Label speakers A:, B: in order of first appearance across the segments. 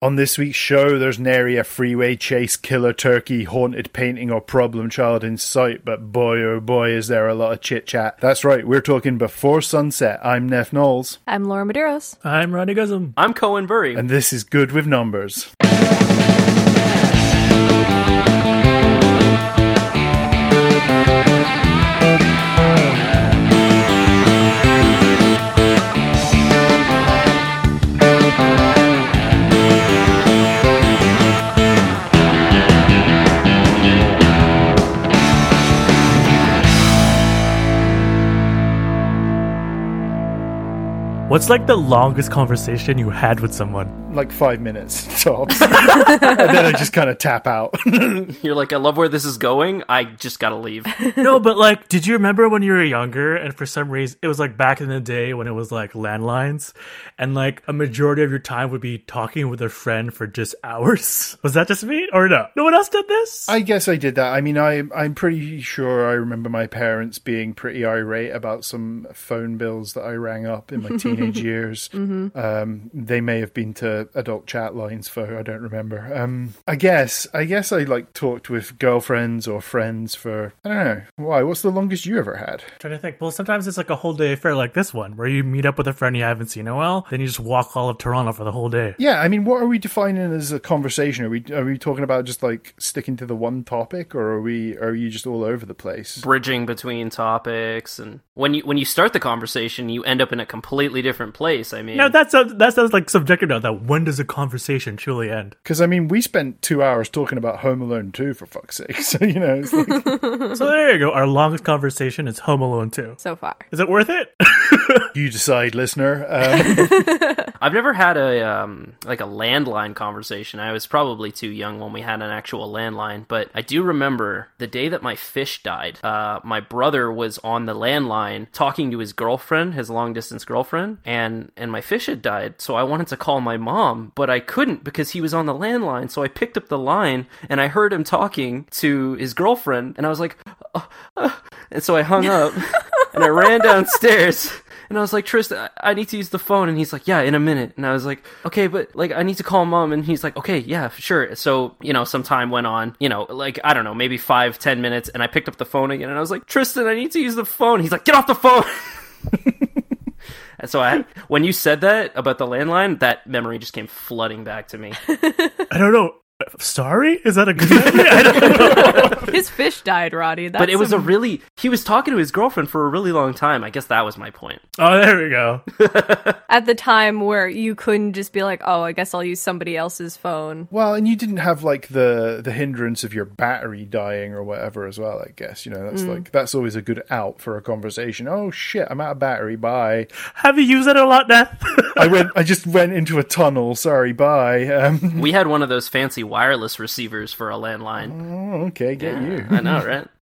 A: On this week's show, there's nary a freeway chase, killer turkey, haunted painting, or problem child in sight, but boy oh boy is there a lot of chit chat. That's right, we're talking Before Sunset. I'm Neff Knowles,
B: I'm Laura Medeiros.
C: I'm Ronnie Guzum.
D: I'm Cohen Burry.
A: and this is Good with Numbers.
C: What's like the longest conversation you had with someone?
A: Like five minutes tops. and then I just kind of tap out.
D: You're like, I love where this is going. I just gotta leave.
C: no, but like, did you remember when you were younger and for some reason it was like back in the day when it was like landlines and like a majority of your time would be talking with a friend for just hours? Was that just me or no? No one else did this?
A: I guess I did that. I mean, I, I'm pretty sure I remember my parents being pretty irate about some phone bills that I rang up in my teenage years. Um, they may have been to adult chat lines for I don't remember. Um, I guess I guess I like talked with girlfriends or friends for I don't know why. What's the longest you ever had?
C: trying to think. Well, sometimes it's like a whole day affair like this one where you meet up with a friend you haven't seen in a while, then you just walk all of Toronto for the whole day.
A: Yeah, I mean, what are we defining as a conversation? Are we are we talking about just like sticking to the one topic, or are we are you just all over the place?
D: Bridging between topics, and when you when you start the conversation, you end up in a completely different place. I mean,
C: No, that sounds that sounds like subjective now. That when does a conversation truly end?
A: Because I mean, we spent two hours talking about Home Alone 2, for fuck's sake. So you know, it's like,
C: So there you go. Our longest conversation is Home Alone 2.
B: So far.
C: Is it worth it?
A: you decide, listener. Um,
D: I've never had a um, like a landline conversation. I was probably too young when we had an actual landline, but I do remember the day that my fish died. Uh, my brother was on the landline talking to his girlfriend, his long distance girlfriend, and and my fish had died. So I wanted to call my mom, but I couldn't because he was on the landline. So I picked up the line and I heard him talking to his girlfriend, and I was like, "Uh, uh," and so I hung up and I ran downstairs. And I was like, Tristan, I I need to use the phone. And he's like, yeah, in a minute. And I was like, okay, but like, I need to call mom. And he's like, okay, yeah, sure. So, you know, some time went on, you know, like, I don't know, maybe five, ten minutes. And I picked up the phone again and I was like, Tristan, I need to use the phone. He's like, get off the phone. and so I, when you said that about the landline, that memory just came flooding back to me.
C: I don't know. Sorry? Is that a good memory? I don't know.
B: His fish died, Roddy. That's
D: but it was a
B: some-
D: really, he was talking to his girlfriend for a really long time. I guess that was my point.
C: Oh, there we go.
B: at the time where you couldn't just be like, oh, I guess I'll use somebody else's phone.
A: well, and you didn't have like the the hindrance of your battery dying or whatever as well. I guess you know that's like that's always a good out for a conversation. Oh shit, I'm out of battery. Bye.
C: Have you used it a lot, Neth?
A: I went. I just went into a tunnel. Sorry. Bye. Um,
D: We had one of those fancy wireless receivers for a landline.
A: oh, okay, get you.
D: I know, right?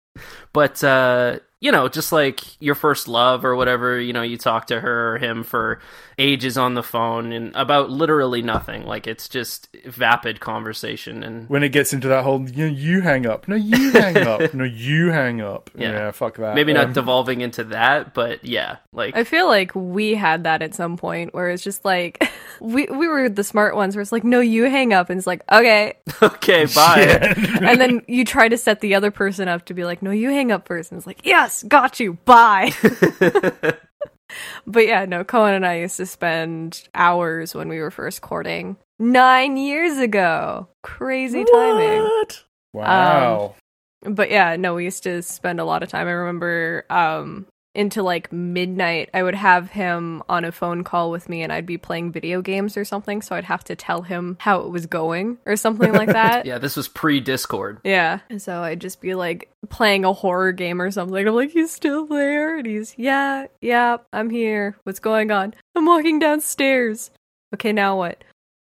D: But uh, you know, just like your first love or whatever, you know, you talk to her or him for ages on the phone and about literally nothing. Like it's just vapid conversation and
A: when it gets into that whole you, know, you hang up no you hang up no you hang up yeah,
D: Yeah.
A: fuck that
D: maybe not
A: Um,
D: devolving into that, but yeah, like
B: I feel like we had that at some point where it's just like we we were the smart ones where it's like, no, you hang up and it's like, okay.
D: okay, bye.
B: and then you try to set the other person up to be like, no, you hang up first. And it's like, yes, got you. Bye. but yeah, no, Cohen and I used to spend hours when we were first courting nine years ago. Crazy timing.
C: What?
A: wow
B: but yeah no we used to spend a lot of time i remember um into like midnight i would have him on a phone call with me and i'd be playing video games or something so i'd have to tell him how it was going or something like that.
D: Yeah, this was pre Discord.
B: yeah. And so i'd just be like playing a horror game or something. I'm like he's still there and he's yeah yeah i'm here. What's going on? I'm walking downstairs. Okay now what?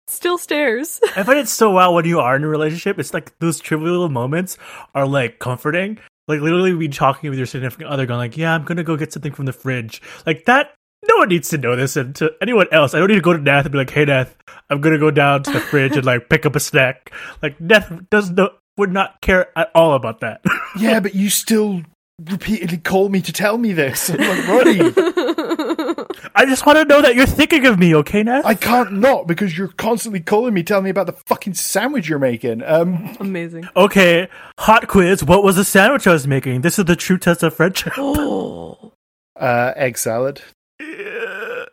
B: Still stairs.
C: I find it so well when you are in a relationship. It's like those trivial moments are like comforting. Like literally be talking with your significant other going like, yeah, I'm gonna go get something from the fridge. Like that no one needs to know this and to anyone else. I don't need to go to Nath and be like, hey Nath, I'm gonna go down to the fridge and like pick up a snack. Like Nath does no would not care at all about that.
A: yeah but you still repeatedly call me to tell me this. I'm like, Roddy,
C: I just want to know that you're thinking of me, okay, Neth?
A: I can't not because you're constantly calling me, telling me about the fucking sandwich you're making. Um,
B: Amazing.
C: Okay, hot quiz. What was the sandwich I was making? This is the true test of friendship.
B: Oh.
A: uh, egg salad.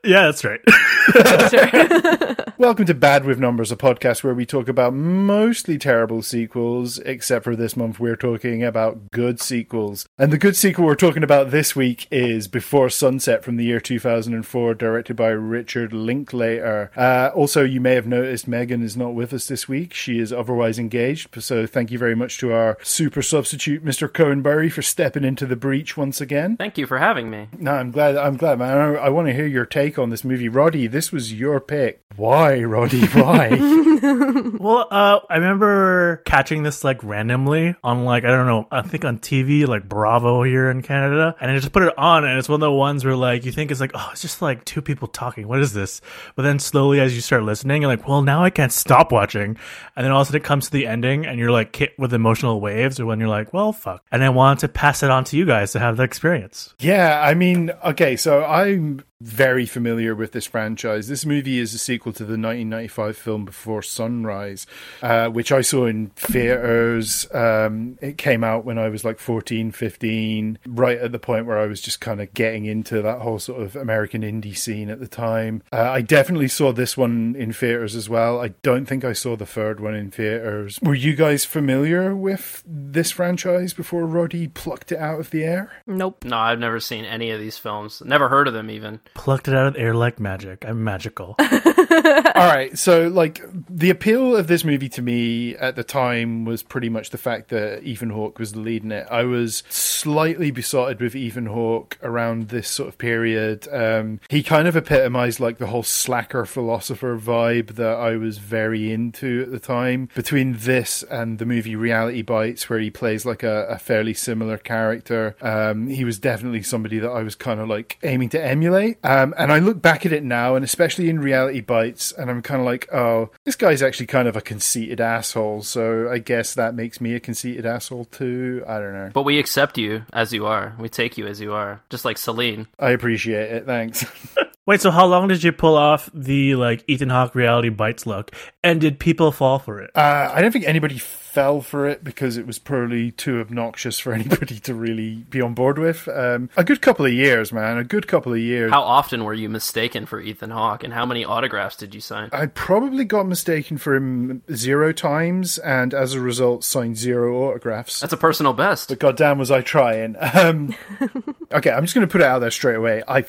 C: Yeah, that's right.
A: Welcome to Bad with Numbers, a podcast where we talk about mostly terrible sequels, except for this month we're talking about good sequels. And the good sequel we're talking about this week is Before Sunset from the year 2004, directed by Richard Linklater. Uh, also, you may have noticed Megan is not with us this week. She is otherwise engaged. So thank you very much to our super substitute, Mr. Cohenbury, for stepping into the breach once again.
D: Thank you for having me.
A: No, I'm glad. I'm glad, man. I, I want to hear your take on this movie, Roddy. This was your pick. Why, Roddy? Why?
C: well, uh, I remember catching this like randomly on like I don't know, I think on TV, like Bravo here in Canada, and I just put it on, and it's one of the ones where like you think it's like, oh, it's just like two people talking. What is this? But then slowly, as you start listening, you're like, well, now I can't stop watching, and then all of a sudden it comes to the ending, and you're like hit with emotional waves, or when you're like, well, fuck, and I wanted to pass it on to you guys to have the experience.
A: yeah, I mean, okay, so I'm very familiar with this franchise. This movie is a sequel to the 1995 film Before Sunrise, uh, which I saw in theaters. Um, it came out when I was like 14, 15, right at the point where I was just kind of getting into that whole sort of American indie scene at the time. Uh, I definitely saw this one in theaters as well. I don't think I saw the third one in theaters. Were you guys familiar with this franchise before Roddy plucked it out of the air?
B: Nope.
D: No, I've never seen any of these films. Never heard of them even.
C: Plucked it out of the air like magic. I'm magical.
A: All right, so like the appeal of this movie to me at the time was pretty much the fact that Ethan Hawke was leading it. I was slightly besotted with Ethan Hawke around this sort of period. Um, he kind of epitomized like the whole slacker philosopher vibe that I was very into at the time. Between this and the movie Reality Bites, where he plays like a, a fairly similar character, um, he was definitely somebody that I was kind of like aiming to emulate. Um, and I look back at it now, and especially in Reality Bites, and I'm kind of like, oh, this guy's actually kind of a conceited asshole. So I guess that makes me a conceited asshole too. I don't know.
D: But we accept you as you are. We take you as you are. Just like Celine.
A: I appreciate it. Thanks.
C: Wait, so how long did you pull off the like Ethan Hawke reality bites look? And did people fall for it?
A: Uh, I don't think anybody fell for it because it was probably too obnoxious for anybody to really be on board with. Um, a good couple of years, man. A good couple of years.
D: How often were you mistaken for Ethan Hawke, and how many autographs did you sign?
A: I probably got mistaken for him zero times, and as a result, signed zero autographs.
D: That's a personal best.
A: but goddamn, was I trying? Um, okay, I'm just going to put it out there straight away. I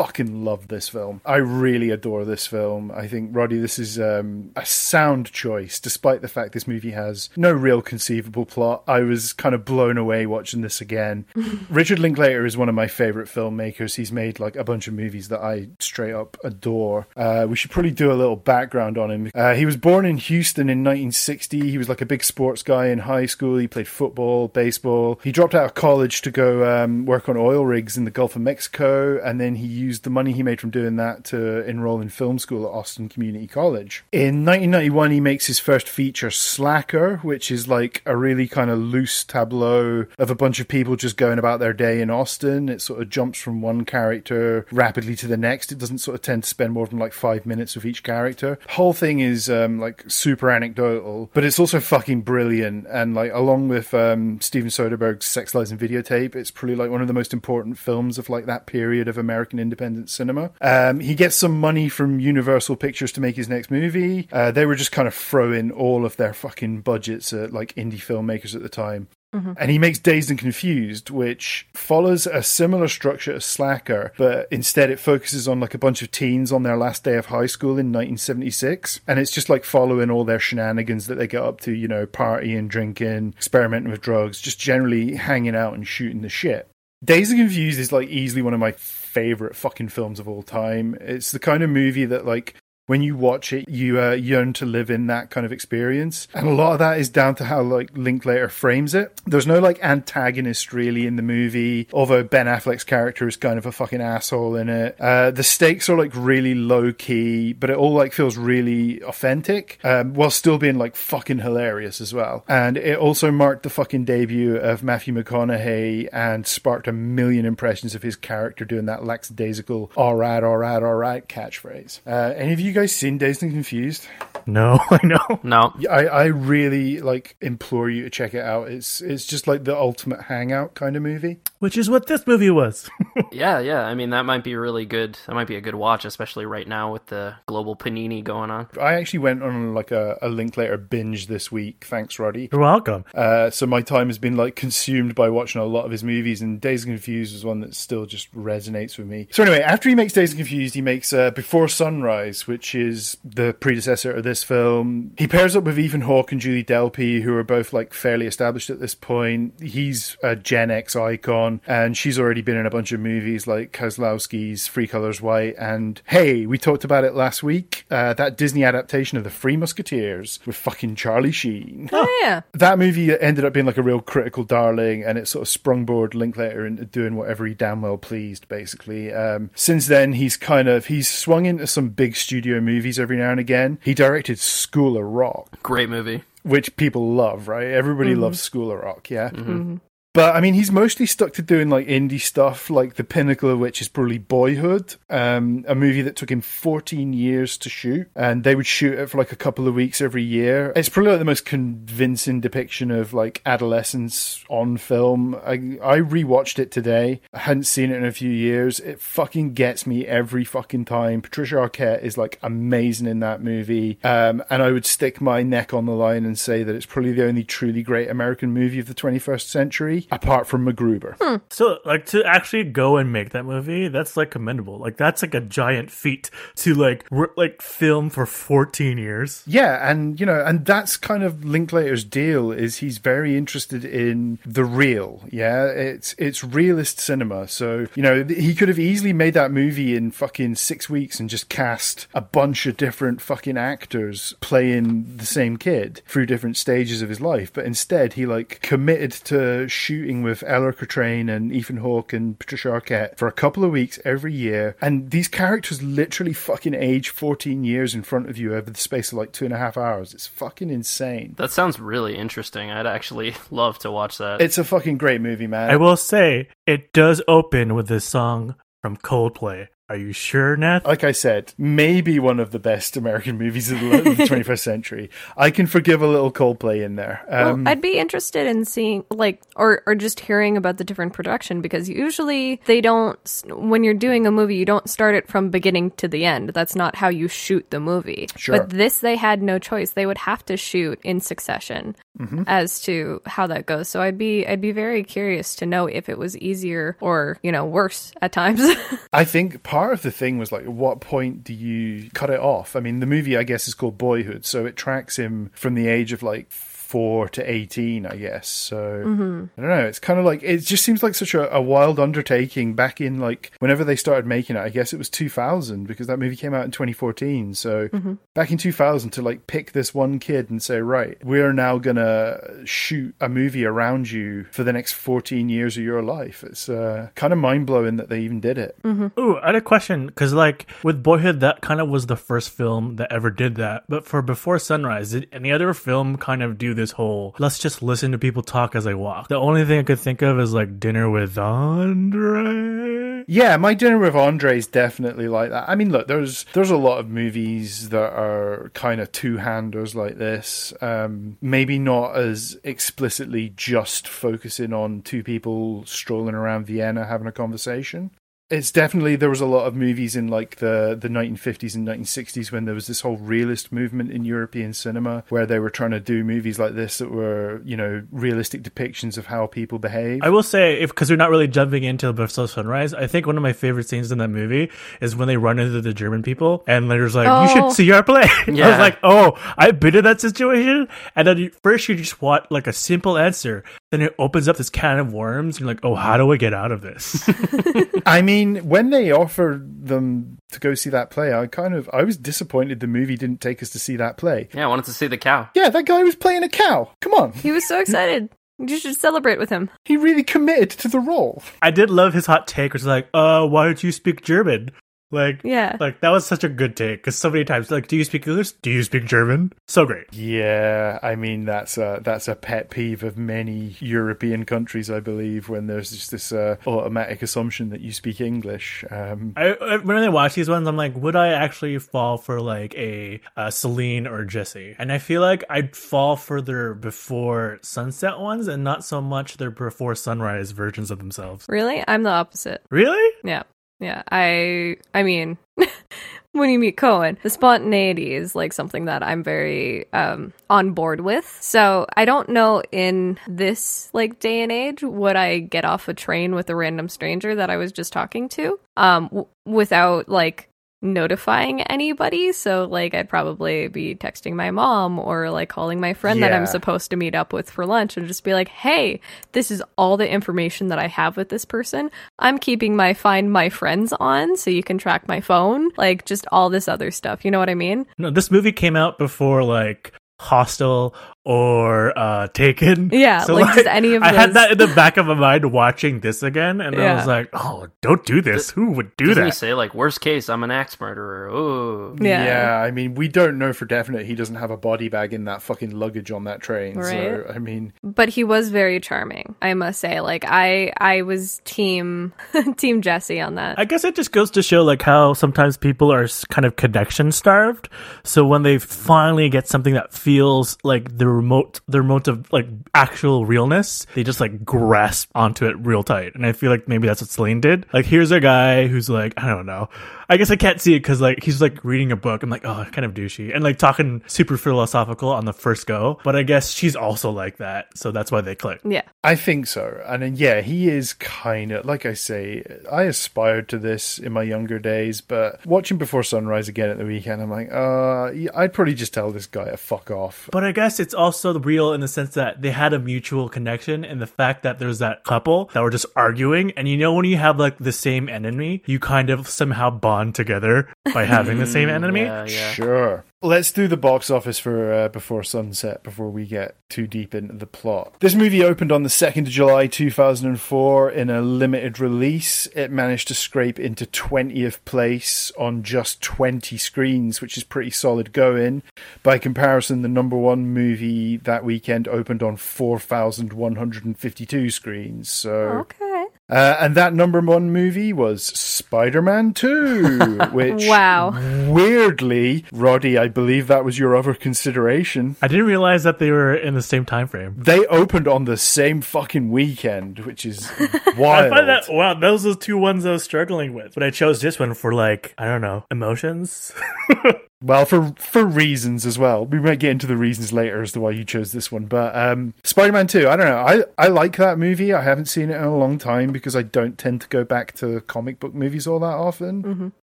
A: fucking love this film. I really adore this film. I think Roddy, this is um, a sound choice, despite the fact this movie has no real conceivable plot. I was kind of blown away watching this again. Richard Linklater is one of my favorite filmmakers. He's made like a bunch of movies that I straight up adore. Uh, we should probably do a little background on him. Uh, he was born in Houston in 1960. He was like a big sports guy in high school. He played football, baseball. He dropped out of college to go um, work on oil rigs in the Gulf of Mexico, and then he used the money he made from doing that to enroll in film school at Austin Community College. In 1991, he makes his first feature, Slacker, which is like a really kind of loose tableau of a bunch of people just going about their day in Austin. It sort of jumps from one character rapidly to the next. It doesn't sort of tend to spend more than like five minutes with each character. Whole thing is um, like super anecdotal, but it's also fucking brilliant. And like along with um, Steven Soderbergh's Sex Lies and Videotape, it's probably like one of the most important films of like that period of American independent cinema. Um, he gets some money from Universal Pictures to make his next movie. Uh, they were just kind of throwing all of their fucking budgets at like indie filmmakers at the time. And he makes Dazed and Confused, which follows a similar structure as Slacker, but instead it focuses on like a bunch of teens on their last day of high school in 1976. And it's just like following all their shenanigans that they get up to, you know, partying, drinking, experimenting with drugs, just generally hanging out and shooting the shit. Dazed and Confused is like easily one of my favorite fucking films of all time. It's the kind of movie that like when you watch it, you uh, yearn to live in that kind of experience. And a lot of that is down to how like Linklater frames it. There's no like antagonist really in the movie, although Ben Affleck's character is kind of a fucking asshole in it. Uh, the stakes are like really low key, but it all like feels really authentic, um, while still being like fucking hilarious as well. And it also marked the fucking debut of Matthew McConaughey and sparked a million impressions of his character doing that lackadaisical "all right, all right, all right" catchphrase. Uh, any of you guys seen Dazed and Confused?
C: No, I know.
D: No.
A: I, I really like implore you to check it out. It's it's just like the ultimate hangout kind of movie.
C: Which is what this movie was.
D: Yeah, yeah. I mean, that might be really good. That might be a good watch, especially right now with the global panini going on.
A: I actually went on like a, a Linklater binge this week. Thanks, Roddy.
C: You're welcome.
A: Uh, so my time has been like consumed by watching a lot of his movies, and Dazed and Confused is one that still just resonates with me. So anyway, after he makes Dazed and Confused, he makes uh, Before Sunrise, which is the predecessor to this film. He pairs up with Ethan Hawke and Julie Delpy, who are both like fairly established at this point. He's a Gen X icon, and she's already been in a bunch of movies like Kieślowski's Three Colors White, and hey, we talked about it last week. Uh, that Disney adaptation of The Three Musketeers with fucking Charlie Sheen
B: Oh, yeah.
A: that movie ended up being like a real critical darling and it sort of sprungboard Linklater into doing whatever he damn well pleased basically um, since then he's kind of he's swung into some big studio movies every now and again he directed School of Rock.
D: Great movie.
A: which people love right? Everybody mm-hmm. loves School of Rock yeah mm-hmm. But I mean, he's mostly stuck to doing like indie stuff, like the pinnacle of which is probably Boyhood, um, a movie that took him 14 years to shoot, and they would shoot it for like a couple of weeks every year. It's probably like the most convincing depiction of like adolescence on film. I, I rewatched it today. I hadn't seen it in a few years. It fucking gets me every fucking time. Patricia Arquette is like amazing in that movie, um, and I would stick my neck on the line and say that it's probably the only truly great American movie of the 21st century, apart from MacGruber. Hmm.
C: So, like, to actually go and make that movie, that's like commendable. Like, that's like a giant feat to like work, like film for 14 years.
A: Yeah, and you know, and that's kind of Linklater's deal is he's very interested in the real. Yeah, it's it's realist cinema. So you know, he could have easily made that movie in fucking six weeks and just cast a bunch of different fucking actors playing the same kid through different stages of his life. But instead, he like committed to shooting with Ellar Coltrane and Ethan Hawke and Patricia Arquette for a couple of weeks every year, and these characters literally fucking age fourteen years in front of you over the space of like two and a half hours. It's fucking insane.
D: That sounds really interesting. I'd actually love to watch that.
A: It's a fucking great movie, man.
C: I will say, it does open with this song from Coldplay. Are you sure, Neth?
A: like I said, maybe one of the best American movies of the, of the 21st century. I can forgive a little Coldplay in there. Um,
B: well, I'd be interested in seeing, like, or or just hearing about the different production because usually they don't. When you're doing a movie, you don't start it from beginning to the end. That's not how you shoot the movie.
A: Sure.
B: But this, they had no choice. They would have to shoot in succession
A: Mm-hmm.
B: as to how that goes. So I'd be I'd be very curious to know if it was easier or you know worse at times.
A: I think part of the thing was like, at what point do you cut it off? I mean, the movie, I guess, is called Boyhood, so it tracks him from the age of like four to 18, I guess. So mm-hmm. I don't know. It's kind of like, it just seems like such a, a wild undertaking back in like whenever they started making it. I guess it was 2000 because that movie came out in 2014. So mm-hmm. back in 2000 to like pick this one kid and say, right, we're now going to shoot a movie around you for the next 14 years of your life. It's uh, kind of mind blowing that they even did it. Mm-hmm.
C: Ooh, I had a question because, like, with Boyhood, that kind of was the first film that ever did that. But for Before Sunrise, did any other film kind of do this whole let's just listen to people talk as I walk? The only thing I could think of is like Dinner with Andre.
A: Yeah, my dinner with Andre is definitely like that. I mean, look, there's there's a lot of movies that are kind of two handers like this. Um, maybe not as explicitly just focusing on two people strolling around Vienna having a conversation. It's definitely there was a lot of movies in like the the 1950s and 1960s when there was this whole realist movement in European cinema where they were trying to do movies like this that were you know realistic depictions of how people behave.
C: I will say, if because we're not really jumping into the Before Sunrise, I think one of my favorite scenes in that movie is when they run into the German people and there's like, "You
B: Oh.
C: should see our play." I was like, "Oh, I've been in that situation." And then you, first you just want like a simple answer, then it opens up this can of worms. And you're like, oh, how do I get out of this?
A: I mean, when they offered them to go see that play, I kind of I was disappointed the movie didn't take us to see that play.
D: Yeah, I wanted to see the cow.
A: Yeah, that guy was playing a cow. Come on.
B: He was so excited. You should celebrate with him.
A: He really committed to the role.
C: I did love his hot take, which is like, uh, why don't you speak German? Like,
B: Yeah.
C: like that was such a good take because so many times, like, do you speak English? Do you speak German? So great.
A: Yeah, I mean that's a that's a pet peeve of many European countries, I believe, when there's just this uh, automatic assumption that you speak English. Um,
C: I, I when I watch these ones, I'm like, would I actually fall for like a, uh Celine or Jesse? And I feel like I'd fall for their before sunset ones and not so much their before sunrise versions of themselves.
B: Really? I'm the opposite.
C: Really?
B: Yeah. Yeah. I I mean when you meet Cohen, the spontaneity is like something that I'm very um on board with. So I don't know in this like day and age would I get off a train with a random stranger that I was just talking to um w- without like notifying anybody. So like i'd probably be texting my mom or like calling my friend that i'm supposed to meet up with for lunch and just be like hey this is all the information that i have with this person. I'm keeping my find my friends on so you can track my phone. Like just all this other stuff. You know what i mean?
C: No, this movie came out before like Hostel or uh Taken.
B: Yeah, like, does any of this.
C: I had that in the back of my mind watching this again, and I was like, "Oh, don't do this! Who would do
D: Doesn't he
C: that?"
D: say like worst case I'm an axe murderer? Oh,
B: Yeah.
A: yeah, I mean, we don't know for definite he doesn't have a body bag in that fucking luggage on that train. So,
B: Right.
A: I mean,
B: but he was very charming i must say like i i was team team jesse on that
C: I guess it just goes to show like how sometimes people are kind of connection starved. So when they finally get something that feels like the remote, the remote of like actual realness, they just like grasp onto it real tight. And I feel like maybe that's what Celine did. Like here's a guy who's like, I don't know. I guess I can't see it because like he's like reading a book. I'm like, oh, kind of douchey and like talking super philosophical on the first go. But I guess she's also like that, so that's why they click.
B: yeah
A: I think so. And then, yeah, he is kind of, like I say, I aspired to this in my younger days, but watching Before Sunrise again at the weekend, I'm like, uh, I'd probably just tell this guy to fuck off.
C: But I guess it's also real in the sense that they had a mutual connection and the fact that there's that couple that were just arguing. And you know, when you have like the same enemy, you kind of somehow bond together by having the same enemy.
D: yeah, yeah.
A: Sure. Let's do the box office for uh, Before Sunset before we get too deep into the plot. This movie opened on the 2nd of July 2004 in a limited release. It managed to scrape into 20th place on just 20 screens, which is pretty solid going. By comparison, the number one movie that weekend opened on 4,152 screens. So.
B: okay
A: Uh, and that number one movie was Spider Man 2, which,
B: Wow.
A: weirdly, Roddy, I believe that was your other consideration.
C: I didn't realize that they were in the same time frame.
A: They opened on the same fucking weekend, which is wild.
C: I find that wow, those are the two ones I was struggling with. But I chose this one for like, I don't know, emotions.
A: Well, for for reasons as well. We might get into the reasons later as to why you chose this one. But um, Spider Man 2, I don't know. I, I like that movie. I haven't seen it in a long time because I don't tend to go back to comic book movies all that often.
B: Mm-hmm.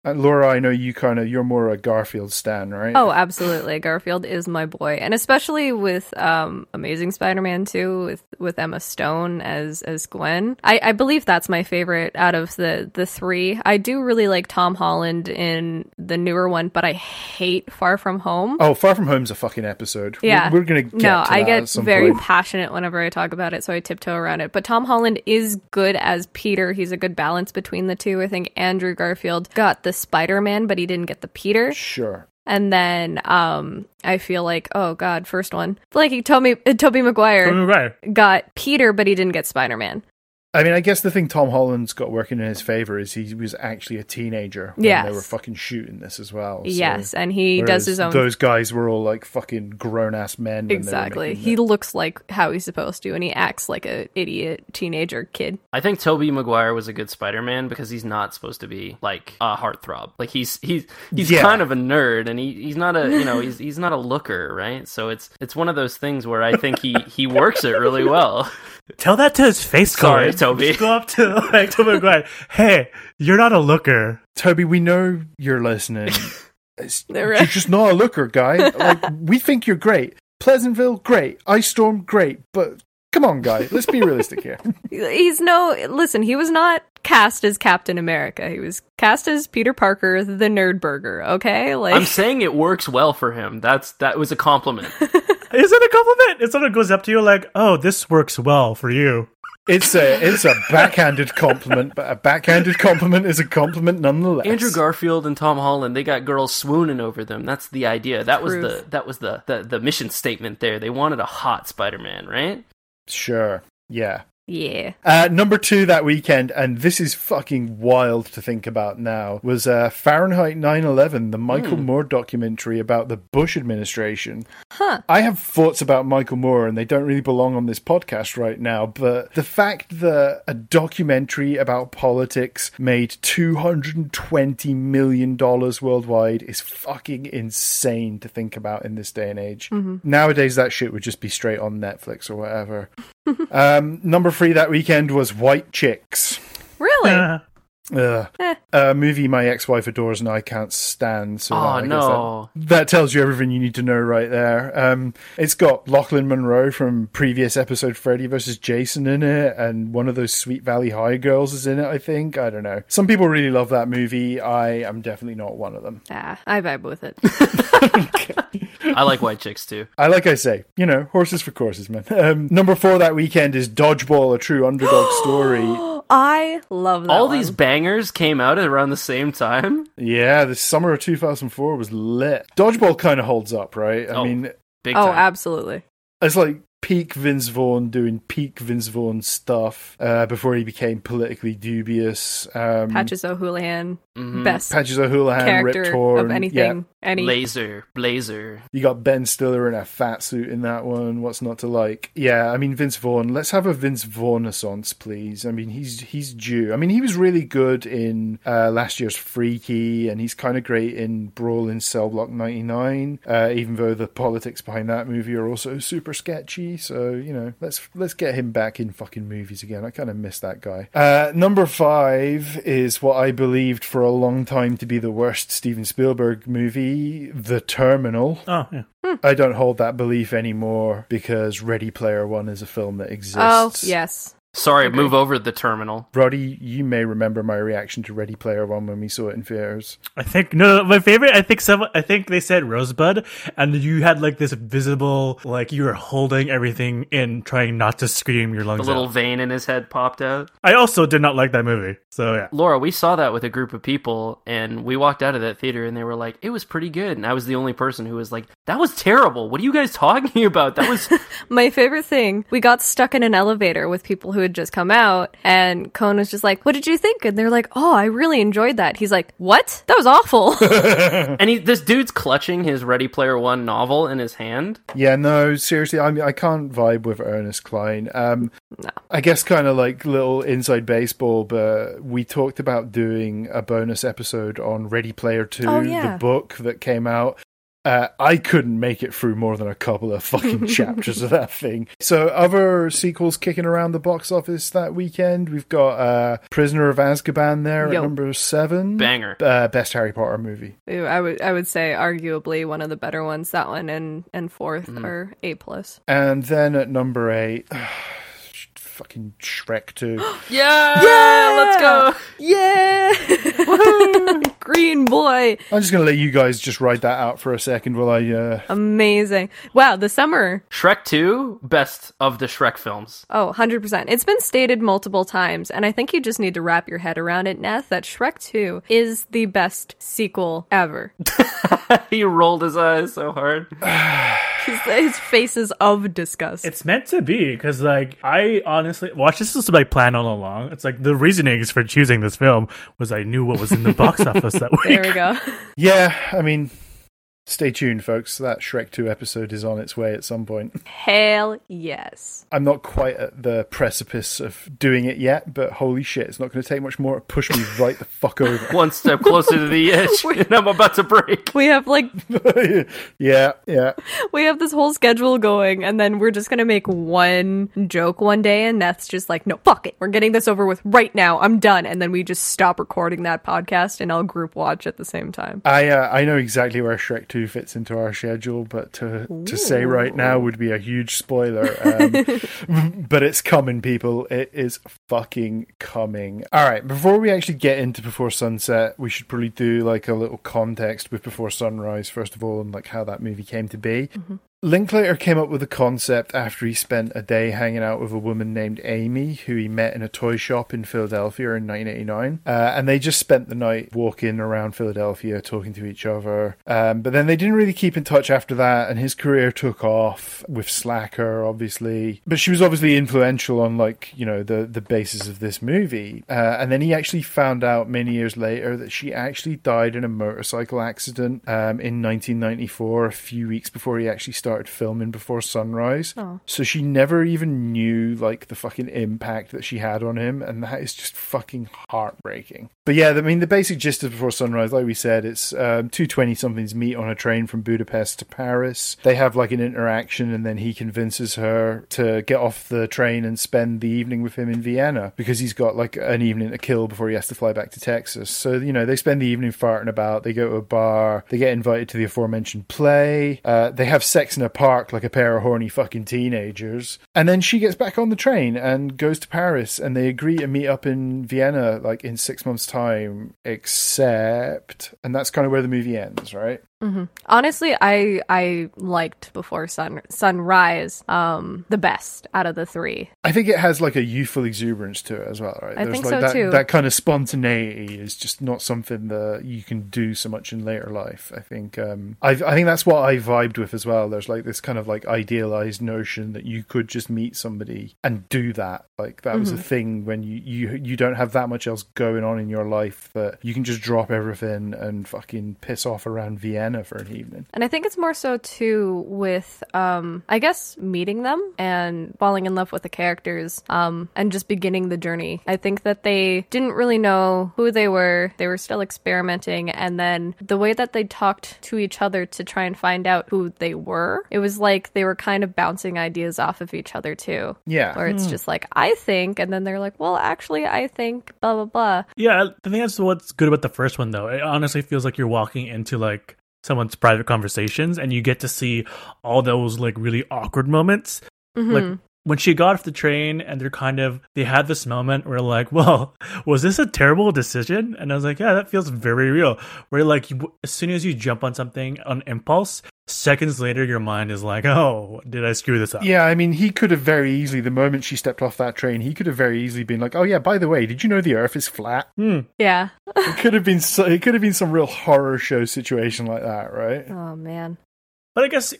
A: And Laura, I know you kind of, you're more a Garfield stan, right?
B: Oh, absolutely. Garfield is my boy. And especially with um Amazing Spider-Man 2 with with Emma Stone as as Gwen. I I believe that's my favorite out of the the 3. I do really like Tom Holland in the newer one, but I hate Far From Home.
A: Oh, Far From Home's a fucking episode. We're-
B: Yeah.
A: We're, going to get
B: no,
A: to
B: I
A: that
B: get
A: at some
B: very
A: point.
B: passionate whenever I talk about it, so I tiptoe around it. But Tom Holland is good as Peter. He's a good balance between the two. I think Andrew Garfield got the Spider Man, but he didn't get the Peter.
A: Sure.
B: And then um I feel like, oh god, first one. Like Tobey uh, Tobey Maguire
C: right.
B: got Peter, but he didn't get Spider Man.
A: I mean, I guess the thing Tom Holland's got working in his favor is he was actually a teenager when
B: Yes.
A: they were fucking shooting this as well. so-
B: yes, and he does his own
A: Those guys were all like fucking grown ass men. when they were
B: Exactly. He
A: it.
B: looks like how he's supposed to and he acts like a idiot teenager kid.
D: I think Tobey Maguire was a good Spider-Man because he's not supposed to be like a heartthrob. Like he's he's he's
A: Yeah.
D: kind of a nerd and he, he's not a you know he's he's not a looker, right? So it's it's one of those things where I think he he works it really well.
C: Tell that to his face,
D: Sorry,
C: Colin.
D: Tobey.
C: Just go up to like Tobey Maguire. Hey, you're not a looker.
A: Tobey, we know you're listening. It's- you're just not a looker, guy. Like we think you're great. Pleasantville, great. Ice Storm, great. But Come on, guy. Let's be realistic here.
B: He's no. Listen, he was not cast as Captain America. He was cast as Peter Parker, the Nerdburger. Okay, like
D: I'm saying it works well for him. That's that was a compliment.
C: Is it a compliment? If someone goes up to you like, "Oh, this works well for you,"
A: It's a it's a backhanded compliment, but a backhanded compliment is a compliment nonetheless.
D: Andrew Garfield and Tom Holland, they got girls swooning over them. That's the idea. That was the that was the, the the mission statement there. They wanted a hot Spider-Man, right?
A: Sure. Yeah.
B: Yeah.
A: Uh, number two that weekend, and this is fucking wild to think about now, was uh, Fahrenheit 9/11, the Michael Moore documentary about the Bush administration.
B: Huh.
A: I have thoughts about Michael Moore, and they don't really belong on this podcast right now. But the fact that a documentary about politics made two hundred and twenty million dollars worldwide is fucking insane to think about in this day and age. Nowadays, that shit would just be straight on Netflix or whatever. Um, number three that weekend was White Chicks.
B: Really?
C: Uh,
A: Ugh.
B: Eh.
A: A movie my ex-wife adores and I can't stand. So
D: Oh,
A: I
D: no.
A: that, that tells you everything you need to know right there. Um, it's got Lochlyn Munro from previous episode Freddy vs. Jason in it, and one of those Sweet Valley High girls is in it. I think I don't know. Some people really love that movie. I am definitely not one of them.
B: Ah, I vibe with it.
D: I like white chicks too.
A: I like I say, you know, horses for courses, man. Um, number four that weekend is Dodgeball, a true underdog story.
B: I love that.
D: All
B: one.
D: these bangers came out at around the same time.
A: Yeah, the summer of 2004 was lit. Dodgeball kind of holds up, right? I
D: Oh.
A: mean,
D: Big
B: Oh, absolutely.
A: it's like peak Vince Vaughn doing peak Vince Vaughn stuff uh, before he became politically dubious. Um,
B: Patches O'Houlihan,
D: Mhm.
B: best
A: Patches O'Houlihan,
B: character
A: Rip Torn.
B: of anything. Any
D: Laser, Blazer.
A: You got Ben Stiller in a fat suit in that one. What's not to like? Yeah, I mean Vince Vaughn. Let's have a Vince Vaughn renaissance, please. I mean he's he's due. I mean he was really good in uh, last year's Freaky, and he's kind of great in Brawl in Cell Block ninety nine. Uh, even though the politics behind that movie are also super sketchy. So you know, let's let's get him back in fucking movies again. I kind of miss that guy. Uh, number five is what I believed for a long time to be the worst Steven Spielberg movie, The Terminal.
C: oh, yeah.
A: I don't hold that belief anymore because Ready Player One is a film that exists.
B: Oh, yes.
D: Sorry,
B: Agree.
D: move over the terminal.
A: Roddy, you may remember my reaction to Ready Player One when we saw it in theaters.
C: I think no, my favorite. I think some. I think they said Rosebud, and you had like this visible, like you were holding everything in, trying not to scream your lungs.
D: The little
C: out.
D: vein in his head popped out.
C: I also did not like that movie. So yeah,
D: Laura, we saw that with a group of people, and we walked out of that theater, and they were like, "It was pretty good." And I was the only person who was like, "That was terrible. What are you guys talking about? That was."
B: My favorite thing, we got stuck in an elevator with people who had just come out, and Cone was just like, What did you think? And they're like, Oh, I really enjoyed that. He's like, What? That was awful.
D: and he, this dude's clutching his Ready Player One novel in his hand.
A: Yeah, no, seriously, I mean, I can't vibe with Ernest Cline. Um,
B: No.
A: I guess kind of like little inside baseball, but we talked about doing a bonus episode on Ready Player Two,
B: Oh, yeah.
A: the book that came out. Uh, I couldn't make it through more than a couple of fucking chapters of that thing. So, other sequels kicking around the box office that weekend. We've got uh, Prisoner of Azkaban there
B: Yo.
A: at number seven.
D: Banger.
A: Uh, best Harry Potter movie.
B: Ooh, I would I would say arguably one of the better ones. That one and and 4th
A: Mm-hmm.
B: are A plus.
A: And then at number eight, fucking Shrek 2.
D: Yeah, yeah, let's go.
B: Yeah, green boy,
A: I'm just going to let you guys just ride that out for a second while I. Uh...
B: amazing! Wow, the summer.
D: Shrek Two, best of the Shrek films.
B: Oh, 100%. It's been stated multiple times, and I think you just need to wrap your head around it, Neth, that Shrek 2 is the best sequel ever.
D: he rolled his eyes so hard.
B: his, his face is of disgust.
C: it's meant to be because like I honestly watch this was my plan all along. It's like the reasonings for choosing this film was I knew what was in the box office that week.
B: there we go.
A: Yeah, I mean, stay tuned, folks. That Shrek 2 episode is on its way at some point.
B: Hell yes.
A: I'm not quite at the precipice of doing it yet, but holy shit, it's not going to take much more to push me right the fuck over.
D: One step closer to the edge, and I'm about to break.
B: We have like
A: yeah, yeah.
B: we have this whole schedule going, and then we're just gonna make one joke one day, and Neth's just like, "No, fuck it, we're getting this over with right now. I'm done." And then we just stop recording that podcast, and I'll group watch at the same time.
A: I uh, I know exactly where Shrek Two fits into our schedule, but to to say right now would be a huge spoiler. Um, but it's coming, people. It is fucking coming. All right, before we actually get into Before Sunset, we should probably do like a little context with Before Sunrise first of all, and like how that movie came to be. Linklater came up with the concept after he spent a day hanging out with a woman named Amy, who he met in a toy shop in Philadelphia in 1989. Uh, and they just spent the night walking around Philadelphia, talking to each other. Um, but then they didn't really keep in touch after that, and his career took off with Slacker, obviously. But she was obviously influential on, like, you know, the, the basis of this movie. Uh, and then he actually found out many years later that she actually died in a motorcycle accident um, in 1994, a few weeks before he actually started filming Before Sunrise.
B: Oh.
A: So she never even knew like the fucking impact that she had on him, and that is just fucking heartbreaking. But yeah, I mean the basic gist of Before Sunrise, like we said, it's um, two twenty somethings meet on a train from Budapest to Paris. They have like an interaction, and then he convinces her to get off the train and spend the evening with him in Vienna because he's got like an evening to kill before he has to fly back to Texas. So you know they spend the evening farting about. They go to a bar. They get invited to the aforementioned play. Uh, they have sex in a park like a pair of horny fucking teenagers. And then she gets back on the train and goes to Paris and they agree to meet up in Vienna like in six months' time, except. And that's kind of where the movie ends, right?
B: Honestly, I I liked Before Sun Sunrise um the best out of the three.
A: I think it has like a youthful exuberance to it as well, right?
B: I think
A: like
B: so,
A: that,
B: too.
A: that kind of spontaneity is just not something that you can do so much in later life. I think um I I think that's what I vibed with as well. There's like this kind of like idealized notion that you could just meet somebody and do that. Like that was a thing when you you you don't have that much else going on in your life that you can just drop everything and fucking piss off around Vienna for an evening.
B: And I think it's more so too with um I guess meeting them and falling in love with the characters um and just beginning the journey. I think that they didn't really know who they were. They were still experimenting and then the way that they talked to each other to try and find out who they were, it was like they were kind of bouncing ideas off of each other too.
A: Yeah.
B: Where it's just like I think and then they're like, "Well, actually I think blah blah blah."
C: Yeah, I think that's what's good about the first one, though. It honestly feels like you're walking into like someone's private conversations, and you get to see all those like really awkward moments. Like mm-hmm. When she got off the train, and they're kind of they had this moment where like, well, was this a terrible decision? And I was like, yeah, that feels very real. Where like you, as soon as you jump on something on impulse, seconds later your mind is like, oh, did I screw this up?
A: Yeah, I mean, he could have very easily, the moment she stepped off that train, he could have very easily been like, "Oh yeah, by the way, did you know the Earth is flat?" Hmm.
B: Yeah.
A: It could have been, so, it could have been some real horror show situation like that, right?
B: Oh man.
C: But I guess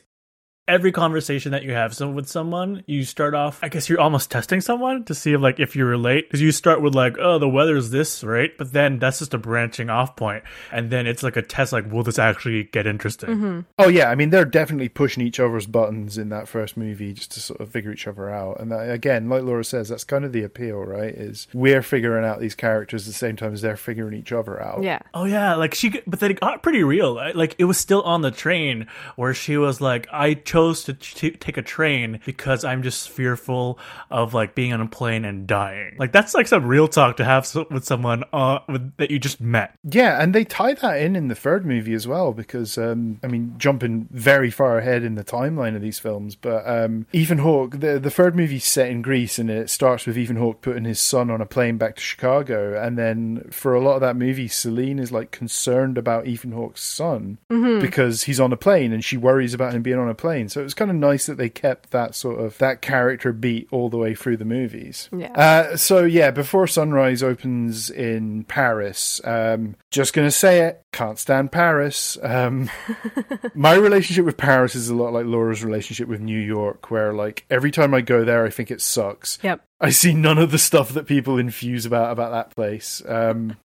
C: every conversation that you have some with someone, you start off. I guess you're almost testing someone to see if like if you relate because you start with like, oh, the weather's this, right? But then that's just a branching off point, and then it's like a test. Like, will this actually get interesting? Mm-hmm.
A: Oh yeah, I mean, they're definitely pushing each other's buttons in that first movie just to sort of figure each other out. And that, again, like Laura says, that's kind of the appeal, right? Is we're figuring out these characters at the same time as they're figuring each other out.
B: Yeah.
C: Oh yeah, like she, but then it got pretty real. Like it was still on the train where she was like, "I chose to t- take a train because I'm just fearful of like being on a plane and dying." Like that's like some real talk to have so- with someone uh, with, that you just met.
A: Yeah, and they tie that in in the third movie as well because, um, I mean, jumping very far ahead in the timeline of these films, but um, Ethan Hawke, the the third movie's set in Greece, and it starts with Ethan Hawke putting his son on a plane back to Chicago, and then for a lot of that movie, Celine is like concerned about Ethan Hawke's son because he's on a plane, and she worries about him being on a plane. So it was kind of nice that they kept that sort of that character beat all the way through the movies.
B: Yeah.
A: Uh, so yeah, before Sunrise opens in Paris, um, just gonna say it, can't stand Paris. Um, my relationship with Paris is a lot like Laura's relationship with New York, where like every time I go there, I think it sucks.
B: Yep.
A: I see none of the stuff that people infuse about about that place. Um,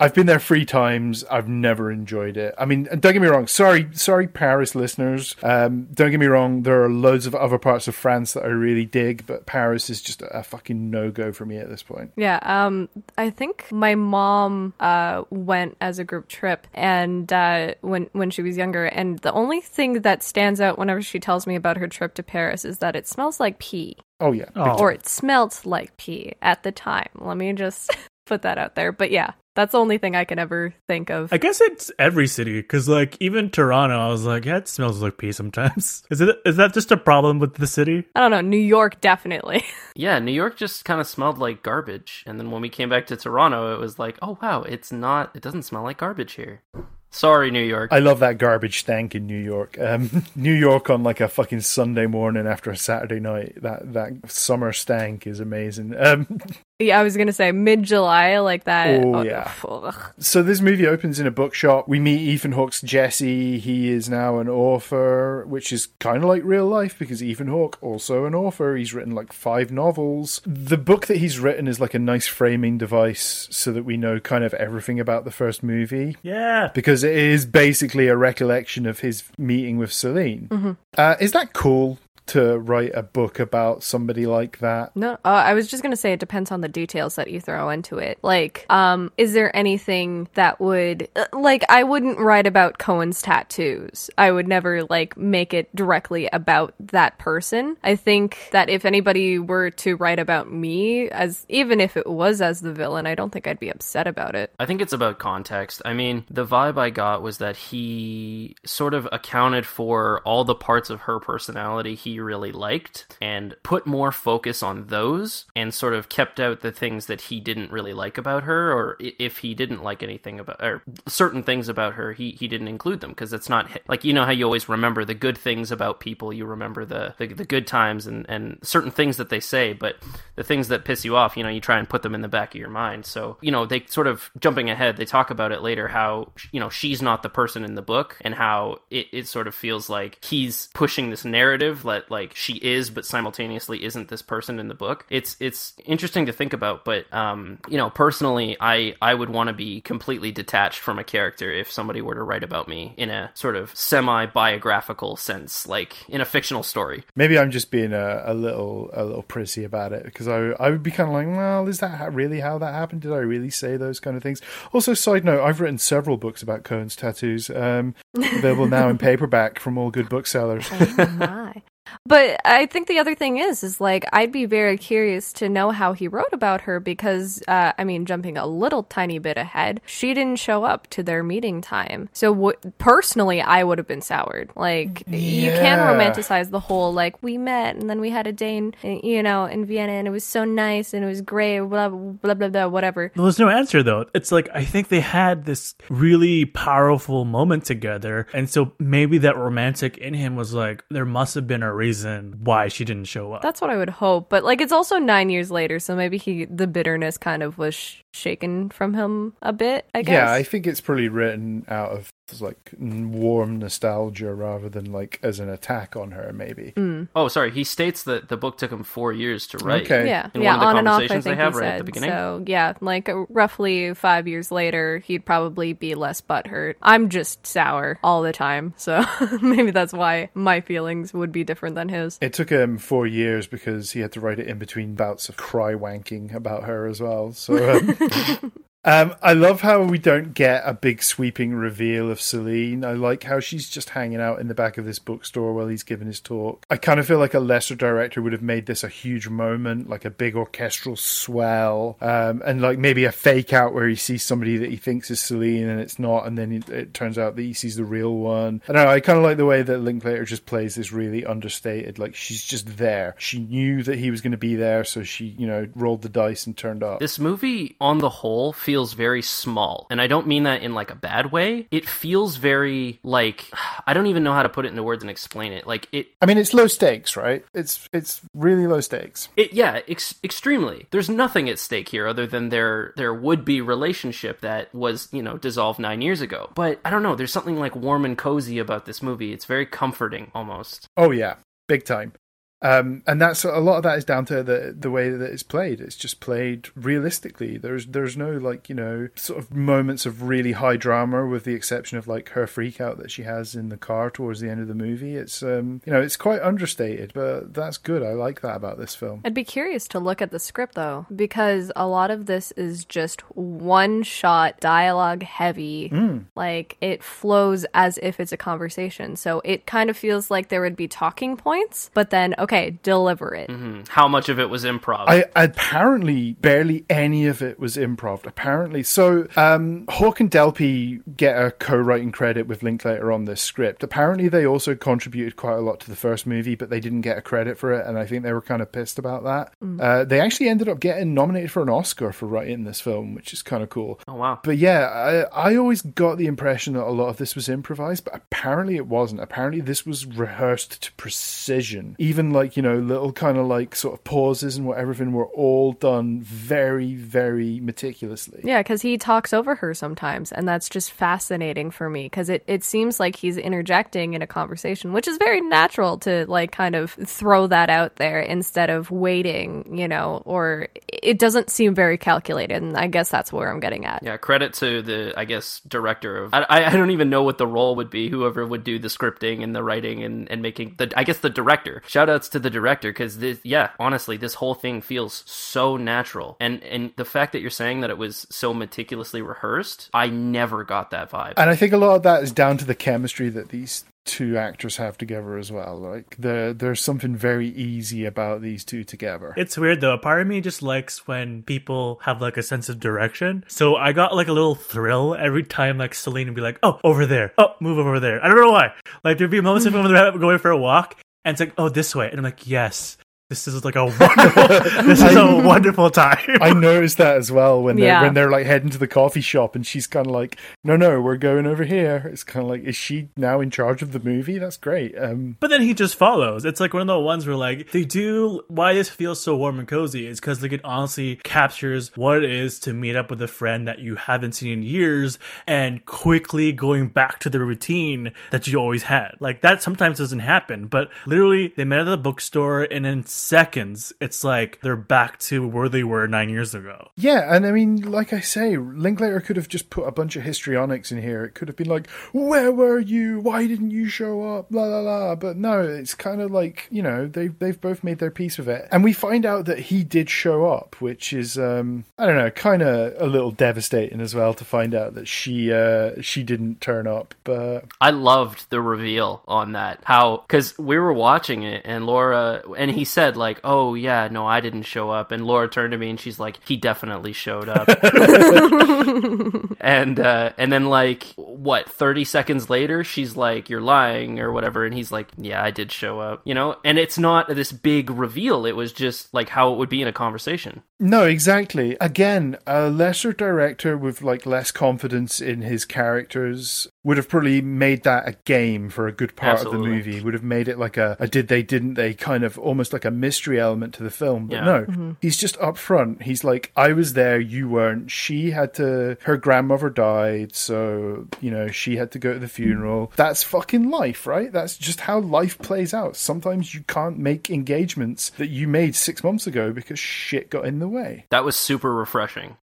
A: I've been there three times. I've never enjoyed it. I mean, don't get me wrong. Sorry, sorry, Paris listeners. Um, don't get me wrong. There are loads of other parts of France that I really dig, but Paris is just a, a fucking no go for me at this point.
B: Yeah, um, I think my mom uh, went as a group trip, and uh, when when she was younger, and the only thing that stands out whenever she tells me about her trip to Paris is that it smells like pee,
A: Oh yeah,
C: Oh.
B: or it smelt like pee at the time. Let me just put that out there. But yeah, that's the only thing I can ever think of.
C: I guess it's every city because, like, even Toronto, I was like, yeah, it smells like pee sometimes. Is it? Is that just a problem with the city?
B: I don't know. New York, definitely.
D: Yeah, New York just kind of smelled like garbage. And then when we came back to Toronto, it was like, oh wow, it's not, it doesn't smell like garbage here. Sorry, New York.
A: I love that garbage stank in New York. Um, New York on like a fucking Sunday morning after a Saturday night. That that summer stank is amazing. Um,
B: yeah, I was gonna say mid July, like that.
A: Oh, yeah.
B: ugh.
A: so this movie opens in a bookshop. We meet Ethan Hawke's Jesse. He is now an author, which is kind of like real life because Ethan Hawke also an author. He's written like five novels. The book that he's written is like a nice framing device so that we know kind of everything about the first movie.
C: Yeah.
A: because it is basically a recollection of his meeting with Celine. Uh, is that cool to write a book about somebody like that?
B: No, uh, I was just gonna say it depends on the details that you throw into it. Like, um, is there anything that would, uh, like, I wouldn't write about Cohen's tattoos. I would never like make it directly about that person. I think that if anybody were to write about me as, even if it was as the villain, I don't think I'd be upset about it.
D: I think it's about context. I mean, the vibe I got was that he sort of accounted for all the parts of her personality he really liked and put more focus on those and sort of kept out the things that he didn't really like about her or if he didn't like anything about or certain things about her, he he didn't include them because it's not like you know how you always remember the good things about people, you remember the the, the good times and and certain things that they say, but the things that piss you off, you know, you try and put them in the back of your mind. So, you know, they sort of jumping ahead, they talk about it later how, you know, she's not the person in the book and how it, it sort of feels like he's pushing this narrative that like she is, but simultaneously isn't this person in the book. It's, it's interesting to think about, but, um, you know, personally, I, I would want to be completely detached from a character if somebody were to write about me in a sort of semi biographical sense, like in a fictional story.
A: Maybe I'm just being a, a little a little prissy about it because I I would be kind of like, well, is that really how that happened? Did I really say those kind of things? Also, side note, I've written several books about Cohen's tattoos, um, available now in paperback from all good booksellers.
B: Oh my. But I think the other thing is, is like I'd be very curious to know how he wrote about her because, uh, I mean, jumping a little tiny bit ahead, she didn't show up to their meeting time. So w- personally, I would have been soured. Like you can romanticize the whole like we met and then we had a day in, you know, in Vienna and it was so nice and it was great, blah blah blah blah, whatever.
C: Well, there's no answer though. It's like I think they had this really powerful moment together, and so maybe that romantic in him was like there must have been a reason why she didn't show up.
B: That's what I would hope. But like it's also nine years later, so maybe he the bitterness kind of was sh- shaken from him a bit. I guess.
A: Yeah, I think it's probably written out of like warm nostalgia rather than like as an attack on her. Maybe.
D: Oh, sorry. He states that the book took him four years to write.
A: Okay.
B: Yeah,
D: in
B: yeah,
D: one of the
B: on and off. I
D: conversations they
B: think
D: have
B: he
D: right
B: said.
D: at the beginning.
B: So yeah, like uh, roughly five years later, he'd probably be less butthurt. I'm just sour all the time, so maybe that's why my feelings would be different than his.
A: It took him four years because he had to write it in between bouts of cry wanking about her as well. So, um, um, I love how we don't get a big sweeping reveal of Celine. I like how she's just hanging out in the back of this bookstore while he's giving his talk. I kind of feel like a lesser director would have made this a huge moment, like a big orchestral swell, um, and like maybe a fake out where he sees somebody that he thinks is Celine and it's not, and then it, turns out that he sees the real one. I. I kind of like the way that Linklater just plays this really understated, like she's just there. She knew that he was going to be there, so she, you know, rolled the dice and turned up.
D: This movie, on the whole, feels very small. And I don't mean that in like a bad way. It feels very like I don't even know how to put it into words and explain it. Like it
A: I mean, it's low stakes, right? It's it's really low stakes.
D: it yeah, ex- extremely. There's nothing at stake here other than their their would be relationship that was, you know, dissolved 9 years ago. But I don't know, there's something like warm and cozy about this movie. It's very comforting almost.
A: Oh yeah, big time. Um, and that's a lot of that is down to the the way that it's played. It's just played realistically. There's there's no like you know sort of moments of really high drama, with the exception of like her freak out that she has in the car towards the end of the movie. It's um you know it's quite understated, but that's good. I like that about this film.
B: I'd be curious to look at the script though, because a lot of this is just one shot, dialogue heavy. Like it flows as if it's a conversation. So it kind of feels like there would be talking points, but then, okay, okay, deliver it.
D: Mhm. How much of it was improv?
A: I apparently barely any of it was improv. Apparently, so um, Hawke and Delpy get a co-writing credit with Linklater on this script. Apparently, they also contributed quite a lot to the first movie, but they didn't get a credit for it, and I think they were kind of pissed about that. Uh, they actually ended up getting nominated for an Oscar for writing this film, which is kind of cool.
D: oh wow.
A: But yeah, I, I always got the impression that a lot of this was improvised, but apparently it wasn't. Apparently this was rehearsed to precision. Even like, you know, little kind of like sort of pauses and what everything were all done very, very meticulously.
B: Yeah, because he talks over her sometimes, and that's just fascinating for me because it, it seems like he's interjecting in a conversation, which is very natural to like kind of throw that out there instead of waiting, you know, or it doesn't seem very calculated, and I guess that's where I'm getting at.
D: Yeah, credit to the I guess director of I, I I don't even know what the role would be. Whoever would do the scripting and the writing and, and making the I guess the director. Shout outs to the director because this yeah honestly this whole thing feels so natural and and the fact that you're saying that it was so meticulously rehearsed, I never got that vibe.
A: And I think a lot of that is down to the chemistry that these two actors have together as well. Like the, there's something very easy about these two together.
C: It's weird though. A part of me just likes when people have like a sense of direction. So I got like a little thrill every time like Celine would be like, "Oh, over there. Oh, move over there." I don't know why. Like there'd be moments of when they're going for a walk, and it's like, "Oh, this way," and I'm like, "Yes." This is like a wonderful. this is a wonderful time.
A: I noticed that as well when they're
B: Yeah.
A: when they're like heading to the coffee shop and she's kind of like, no, no, we're going over here. It's kind of like, is she now in charge of the movie? That's great. Um,
C: But then he just follows. It's like one of the ones where like they do why this feels so warm and cozy is because like it honestly captures what it is to meet up with a friend that you haven't seen in years and quickly going back to the routine that you always had. Like that sometimes doesn't happen, but literally they met at the bookstore and in seconds it's like they're back to where they were nine years ago.
A: yeah, and I mean, like I say, Linklater could have just put a bunch of histrionics in here. It could have been like, where were you? Why didn't you show up? La la la. But no, it's kind of like you know they they've both made their peace with it, and we find out that he did show up, which is um I don't know, kind of a little devastating as well to find out that she uh she didn't turn up, but.
D: I loved the reveal on that. How because we were watching it and Laura and he said like, "Oh yeah, no, I didn't show up." And Laura turned to me and she's like, "He definitely showed up." and uh, and then like what thirty seconds later, she's like, "You're lying" or whatever, and he's like, "Yeah, I did show up." You know, and it's not this big reveal. It was just like how it would be in a conversation.
A: No, exactly. Again, a lesser director with like less confidence in his characters would have probably made that a game for a good part of the movie. Would have made it like a, a did they didn't they kind of almost like a mystery element to the film. But
D: Yeah.
A: no, mm-hmm. he's just up front. He's like, I was there, you weren't. She had to her grandmother died, so you know, she had to go to the funeral. That's fucking life, right? That's just how life plays out. Sometimes you can't make engagements that you made six months ago because shit got in the way.
D: That was super refreshing.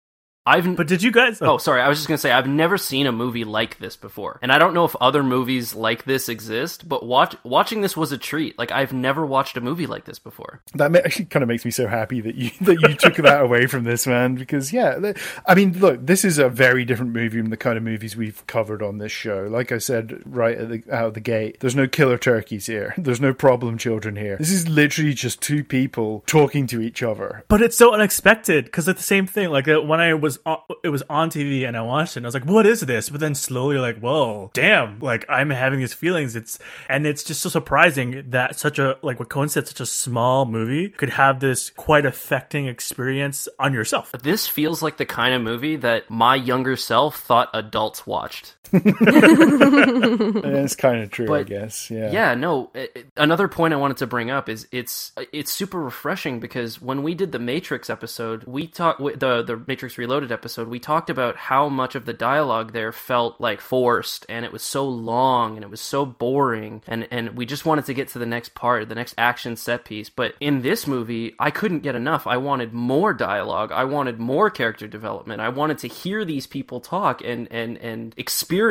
D: I've
C: But did you guys?
D: Oh, sorry. I was just gonna say I've never seen a movie like this before, and I don't know if other movies like this exist. But watch watching this was a treat. Like I've never watched a movie like this before.
A: That actually kind of makes me so happy that you that you took that away from this man because yeah, I mean, look, this is a very different movie from the kind of movies we've covered on this show. Like I said right at the, out of the gate, there's no killer turkeys here. There's no problem children here. This is literally just two people talking to each other.
C: But it's so unexpected because it's the same thing. Like uh, when I was on, it was on TV and I watched it, and I was like, "What is this?" But then slowly, like, "Whoa, damn!" Like I'm having these feelings. It's and it's just so surprising that such a like what Cohen said, such a small movie could have this quite affecting experience on yourself.
D: This feels like the kind of movie that my younger self thought adults watched.
A: It's kind of true, I guess. Yeah.
D: Yeah, no. it- it- another point I wanted to bring up is it's it's super refreshing because when we did the Matrix episode, we talked the the Matrix Reloaded episode. We talked about how much of the dialogue there felt like forced, and it was so long and it was so boring, and and we just wanted to get to the next part, the next action set piece. But in this movie, I couldn't get enough. I wanted more dialogue. I wanted more character development. I wanted to hear these people talk and and and experience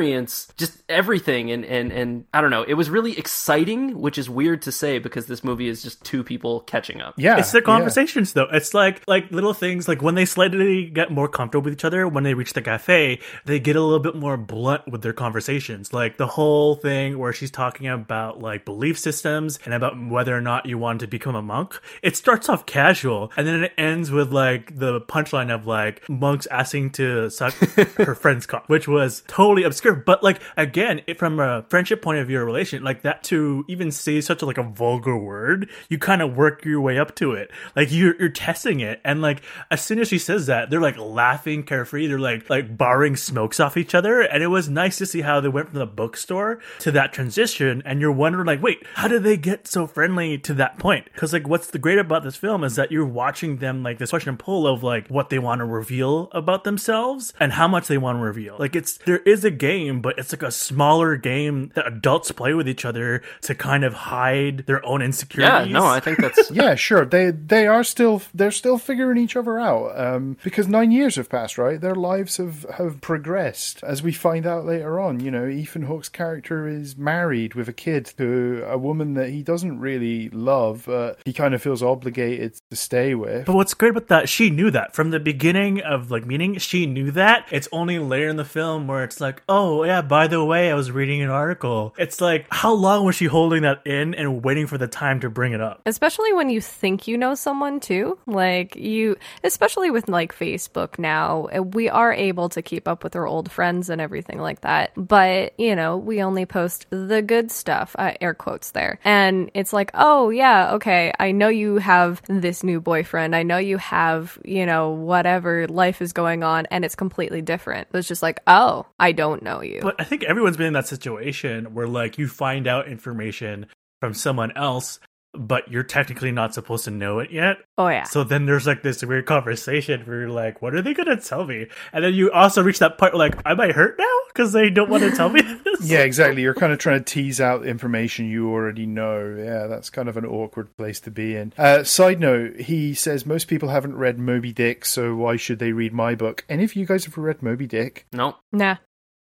D: just everything and and and I don't know. It was really exciting, which is weird to say because this movie is just two people catching up.
A: Yeah.
C: It's the
A: yeah.
C: conversations though. It's like like little things like when they slightly get more comfortable with each other, when they reach the cafe, they get a little bit more blunt with their conversations. Like the whole thing where she's talking about like belief systems and about whether or not you want to become a monk. It starts off casual and then it ends with like the punchline of like monks asking to suck her friend's cock, which was totally obscure. But like again, it, from a friendship point of view, a relation like that to even say such a, like a vulgar word, you kind of work your way up to it. Like you're you're testing it, and like as soon as she says that, they're like laughing carefree. They're like like borrowing smokes off each other, and it was nice to see how they went from the bookstore to that transition. And you're wondering like, wait, how did they get so friendly to that point? Because like what's the great about this film is that you're watching them like this push and pull of like what they want to reveal about themselves and how much they want to reveal. Like it's there is a game, but it's like a smaller game that adults play with each other to kind of hide their own insecurities.
D: Yeah,
C: insecurities.
D: no, I think that's
A: yeah, sure. They they are still they're still figuring each other out. Um, because nine years have passed, right? Their lives have have progressed, as we find out later on. You know, Ethan Hawke's character is married with a kid to a woman that he doesn't really love. But he kind of feels obligated to stay with.
C: But what's great about that, she knew that from the beginning of like meeting. She knew that. It's only later in the film where it's like, oh yeah, by the way, I was reading an article. It's like, how long was she holding that in and waiting for the time to bring it up?
B: especially when you think you know someone too. Like you especially with like facebook now uh, we are able to keep up with our old friends and everything like that. But you know we only post the good stuff uh, air quotes there. And it's like oh yeah okay i know you have this new boyfriend. I know you have you know whatever life is going on and it's completely different. It's just like oh i don't know you
C: But I think everyone's been in that situation where like you find out information from someone else, but you're technically not supposed to know it yet.
B: oh yeah
C: So then there's like this weird conversation where you're like, what are they going to tell me? And then you also reach that point where like, am I hurt now? Because they don't want to tell me this.
A: Yeah, exactly. You're kind of trying to tease out information you already know. Yeah, that's kind of an awkward place to be in. Uh, side note, he says most people haven't read Moby Dick, so why should they read my book? Any of you guys have read Moby Dick?
D: no.
B: nah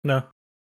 C: No.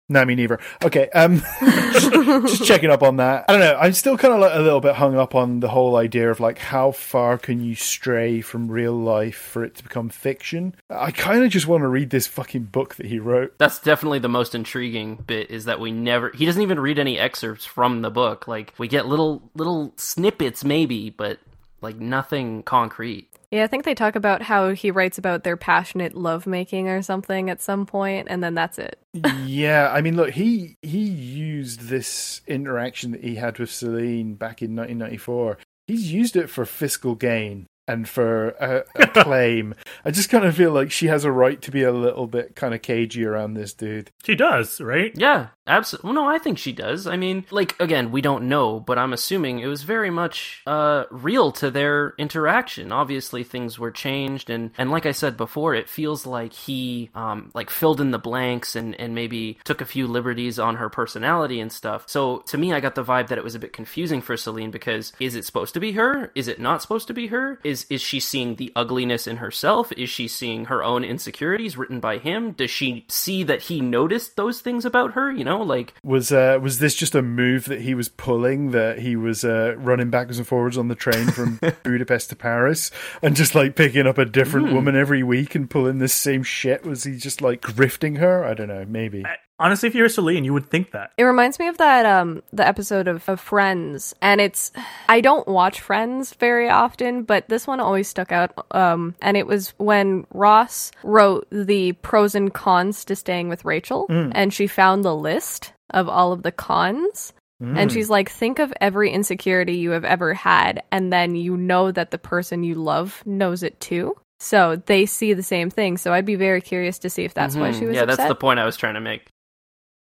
A: No, me neither. Okay, um, just, just checking up on that. I don't know. I'm still kind of like a little bit hung up on the whole idea of like how far can you stray from real life for it to become fiction. I kind of just want to read this fucking book that he wrote.
D: That's definitely the most intriguing bit is that we never he doesn't even read any excerpts from the book. Like we get little little snippets maybe, but like nothing concrete.
B: Yeah, I think they talk about how he writes about their passionate lovemaking or something at some point, and then that's it.
A: yeah, I mean, look, he he used this interaction that he had with Celine back in 1994. He's used it for fiscal gain and for a, a claim. I just kind of feel like she has a right to be a little bit kind of cagey around this dude.
C: She does, right?
D: Yeah, absolutely. Well, no, I think she does. I mean, like again, we don't know, but I'm assuming it was very much uh, real to their interaction. Obviously, things were changed, and and like I said before, it feels like he um, like filled in the blanks and and maybe took a few liberties on her personality and stuff. So to me, I got the vibe that it was a bit confusing for Celine because is it supposed to be her? Is it not supposed to be her? Is is she seeing the ugliness in herself? Is she seeing her own insecurities written by him? Does she see that he noticed those things about her? You know, like
A: Was uh, was this just a move that he was pulling? That he was uh, running backwards and forwards on the train from Budapest to Paris, and just like picking up a different woman every week and pulling this same shit? Was he just like grifting her? I don't know. Maybe.
C: Honestly, if you're Celine, you would think that.
B: It reminds me of that um the episode of, of Friends, and it's I don't watch Friends very often, but this one always stuck out. Um, and it was when Ross wrote the pros and cons to staying with Rachel, and she found the list of all of the cons. And she's like, think of every insecurity you have ever had, and then you know that the person you love knows it too. So they see the same thing. So I'd be very curious to see if that's why
D: mhm,
B: she was
D: yeah,
B: upset.
D: that's the point I was trying to make.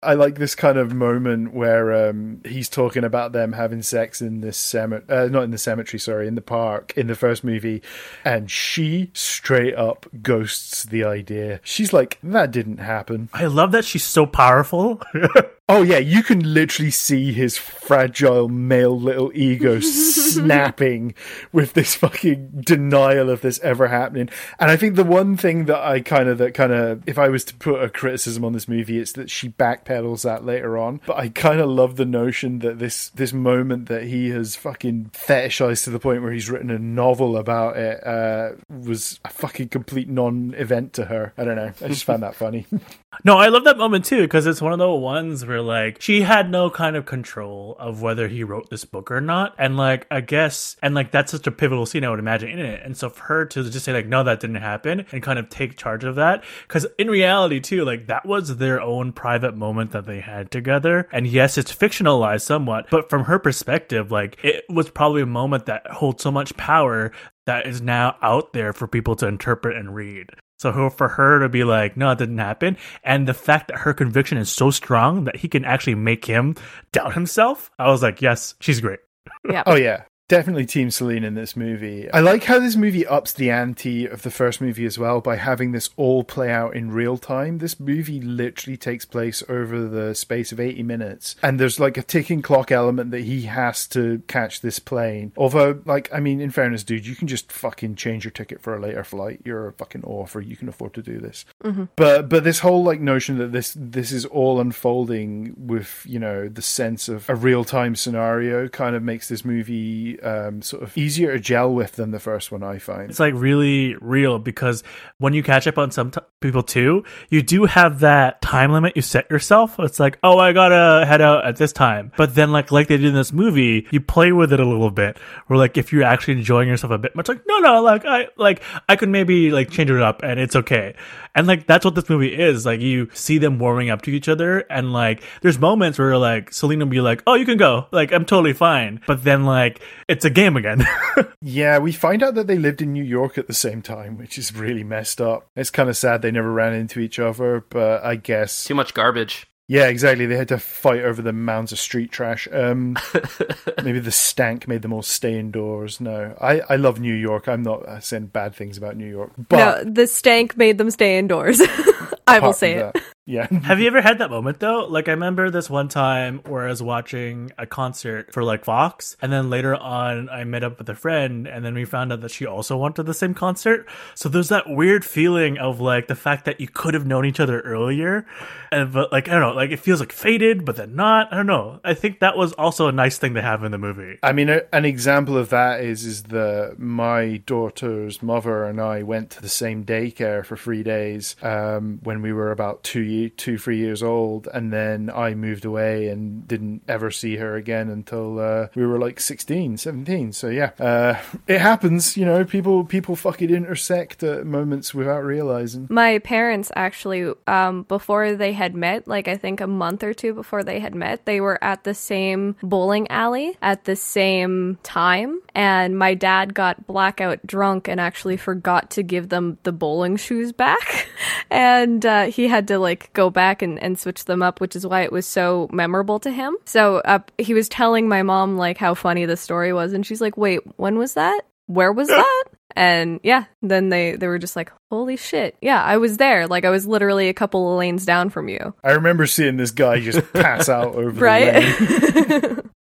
A: I like this kind of moment where um, he's talking about them having sex in this cemetery, uh, not in the cemetery, sorry, in the park in the first movie, and she straight up ghosts the idea. She's like, "That didn't happen."
C: I love that she's so powerful.
A: Oh yeah, you can literally see his fragile male little ego snapping with this fucking denial of this ever happening. And I think the one thing that I kind of that kind of if I was to put a criticism on this movie, it's that she backpedals that later on. But I kind of love the notion that this this moment that he has fucking fetishized to the point where he's written a novel about it uh, was a fucking complete non-event to her. I don't know. I just found that funny.
C: No, I love that moment too because it's one of the ones where like she had no kind of control of whether he wrote this book or not, and like I guess and like that's such a pivotal scene I would imagine in it, and so for her to just say like no that didn't happen and kind of take charge of that. Because in reality too like that was their own private moment that they had together, and yes it's fictionalized somewhat, but from her perspective like it was probably a moment that holds so much power that is now out there for people to interpret and read. So for her to be like, no, it didn't happen, and the fact that her conviction is so strong that he can actually make him doubt himself, I was like, yes, she's great.
B: Yeah.
A: Oh yeah. Definitely Team Celine in this movie. I like how this movie ups the ante of the first movie as well by having this all play out in real time. This movie literally takes place over the space of 80 minutes. And there's like a ticking clock element that he has to catch this plane. Although, like, I mean, in fairness, dude, you can just fucking change your ticket for a later flight. You're a fucking author. You can afford to do this. Mm-hmm. But but this whole like notion that this this is all unfolding with, you know, the sense of a real time scenario kind of makes this movie um, sort of easier to gel with than the first one, I find.
C: It's like really real because when you catch up on some t- people too, you do have that time limit you set yourself. It's like, oh, I gotta head out at this time. But then, like like they did in this movie, you play with it a little bit. Where like if you're actually enjoying yourself a bit much, like no, no, like I like I could maybe like change it up and it's okay. And like that's what this movie is. Like you see them warming up to each other, and like there's moments where like Celine will be like, "Oh, you can go," like I'm totally fine. But then like it's a game again.
A: Yeah, we find out that they lived in New York at the same time, which is really messed up. It's kind of sad they never ran into each other, but I guess.
D: Too much garbage.
A: Yeah, exactly. They had to fight over the mounds of street trash. Um, maybe the stank made them all stay indoors. No, I, I love New York. I'm not uh, saying bad things about New York, but
B: no, the stank made them stay indoors. I will say it.
A: that, yeah.
C: Have you ever had that moment though? Like I remember this one time where I was watching a concert for like Vox, and then later on I met up with a friend, and then we found out that she also went to the same concert. So there's that weird feeling of like the fact that you could have known each other earlier, and but like I don't know, like it feels like faded, but then not. I don't know. I think that was also a nice thing to have in the movie.
A: I mean, a, an example of that is is the my daughter's mother and I went to the same daycare for three days um, when we were about two ye- two three years old, and then I moved away and didn't ever see her again until uh, we were like 16, 17. So yeah, uh, it happens. You know, people people fucking intersect at moments without realizing.
B: My parents actually, um, before they had met, like I think a month or two before they had met, they were at the same bowling alley at the same time. And my dad got blackout drunk and actually forgot to give them the bowling shoes back. and uh, he had to like go back and, and switch them up, which is why it was so memorable to him. So uh, he was telling my mom like how funny the story was. And she's like, wait, when was that? Where was that? And yeah, then they they were just like, "Holy shit. Yeah, I was there. Like I was literally a couple of lanes down from you."
A: I remember seeing this guy just pass out over the lane.
B: Right?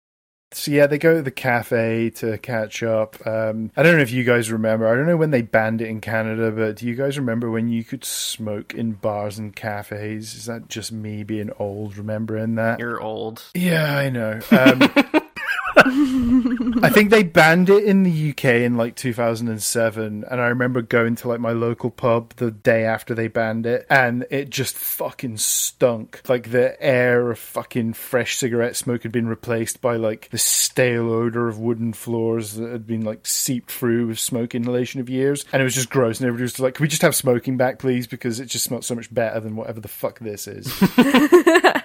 A: So yeah, they go to the cafe to catch up. Um, I don't know if you guys remember. I don't know when they banned it in Canada, but do you guys remember when you could smoke in bars and cafes? Is that just me being old remembering that?
D: You're old.
A: Yeah, I know. Um, I think they banned it in the UK in like 2007, and I remember going to like my local pub the day after they banned it, and it just fucking stunk. Like the air of fucking fresh cigarette smoke had been replaced by like the stale odor of wooden floors that had been like seeped through with smoke inhalation of years, and it was just gross. And everybody was like, "Can we just have smoking back, please?" Because it just smelled so much better than whatever the fuck this is.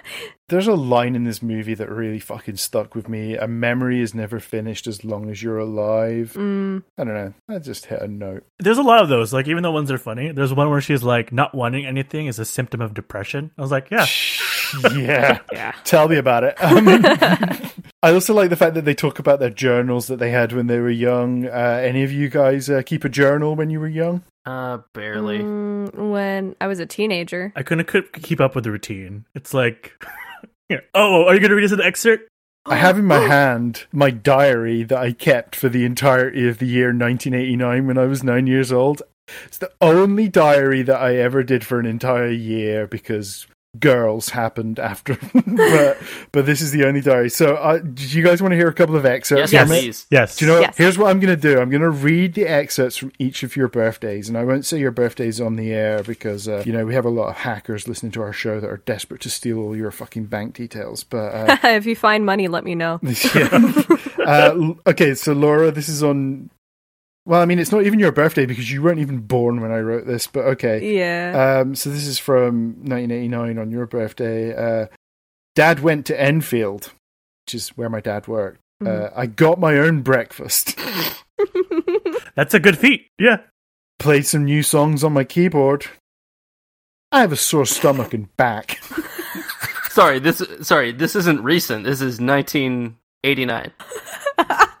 A: There's a line in this movie that really fucking stuck with me. A memory is never finished as long as you're alive.
B: Mm.
A: I don't know. I just hit a note.
C: There's a lot of those. Like even the ones that are funny. There's one where she's like, not wanting anything is a symptom of depression. I was like, yeah,
A: yeah.
B: Yeah.
A: Tell me about it. Um, I also like the fact that they talk about their journals that they had when they were young. Uh, any of you guys uh, keep a journal when you were young?
D: Uh, barely.
B: Mm, when I was a teenager.
C: I couldn't could keep up with the routine. It's like Yeah. Oh, are you going to read us an excerpt?
A: I have in my hand my diary that I kept for the entirety of the year 1989 when I was nine years old. It's the only diary that I ever did for an entire year because girls happened after. but but this is the only diary. So uh, do you guys want to hear a couple of excerpts
D: Yes,
A: from it?
D: please.
C: Yes.
A: Do you know?
B: Yes.
A: Here's what I'm going to do. I'm going to read the excerpts from each of your birthdays, and I won't say your birthdays on the air because uh, you know we have a lot of hackers listening to our show that are desperate to steal all your fucking bank details. But uh,
B: if you find money, let me know.
A: yeah. uh, okay, so Laura, this is on. Well, I mean, it's not even your birthday because you weren't even born when I wrote this. But okay.
B: Yeah.
A: Um, so this is from 1989 on your birthday. Uh, dad went to Enfield, which is where my dad worked. Uh, I got my own breakfast.
C: That's a good feat. Yeah.
A: Played some new songs on my keyboard. I have a sore stomach and back.
D: Sorry, this sorry, this isn't recent. This is 1989.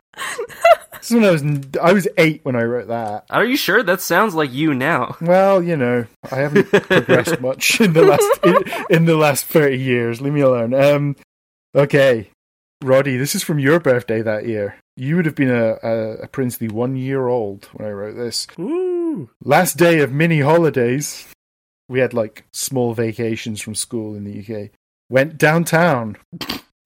A: This is when I was I was eight when I wrote that.
D: Are you sure? That sounds like you now.
A: Well, you know, I haven't progressed much in the last in, in the last thirty years. Leave me alone. Um, okay, Roddy, this is from your birthday that year. You would have been a, a, a princely one year old when I wrote this.
C: Ooh.
A: Last day of mini holidays. We had like small vacations from school in the UK. Went downtown.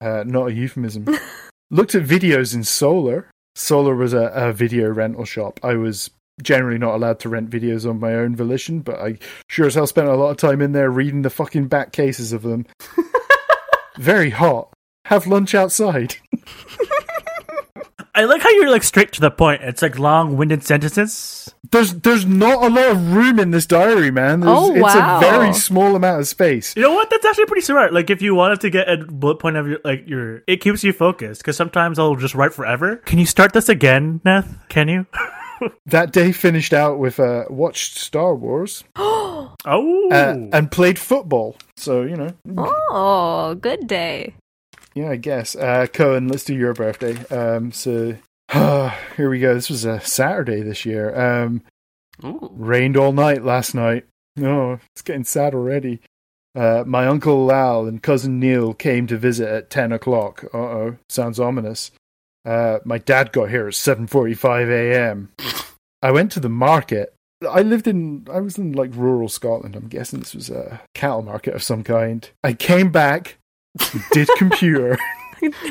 A: Uh, not a euphemism. Looked at videos in Solar. Solar was a, a video rental shop. I was generally not allowed to rent videos on my own volition, but I sure as hell spent a lot of time in there reading the fucking back cases of them. Very hot. Have lunch outside.
C: I like how you're like straight to the point. It's like long-winded sentences.
A: There's there's not a lot of room in this diary, man. There's,
B: Oh,
A: it's a very small amount of space.
C: You know what? That's actually pretty smart. Like if you wanted to get a bullet point of your like your, it keeps you focused. Because sometimes I'll just write forever. Can you start this again, Neth? Can you?
A: That day finished out with uh, watched Star Wars
C: oh.
A: uh, and played football. So you know,
B: oh, good day.
A: Yeah, I guess. Uh, Cohen, let's do your birthday. Um, so here we go. This was a Saturday this year. Um, rained all night last night. Oh, it's getting sad already. Uh, my uncle Lal and cousin Neil came to visit at ten o'clock. Uh oh, sounds ominous. Uh, my dad got here at seven forty-five a.m. I went to the market. I lived in, I was in like rural Scotland. I'm guessing this was a cattle market of some kind. I came back, did computer.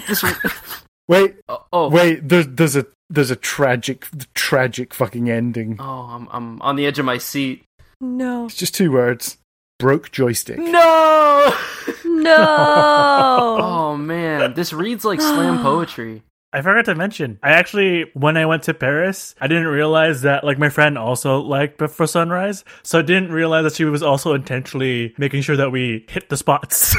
D: This,
A: Wait,
D: oh, oh,
A: wait. There's there's a there's a tragic tragic fucking ending.
D: oh, I'm I'm on the edge of my seat.
B: No.
A: It's just two words. Broke joystick.
D: No.
B: No.
D: Oh man, this reads like slam poetry.
C: I forgot to mention. I actually, when I went to Paris, I didn't realize that like my friend also liked Before Sunrise, so I didn't realize that she was also intentionally making sure that we hit the spots.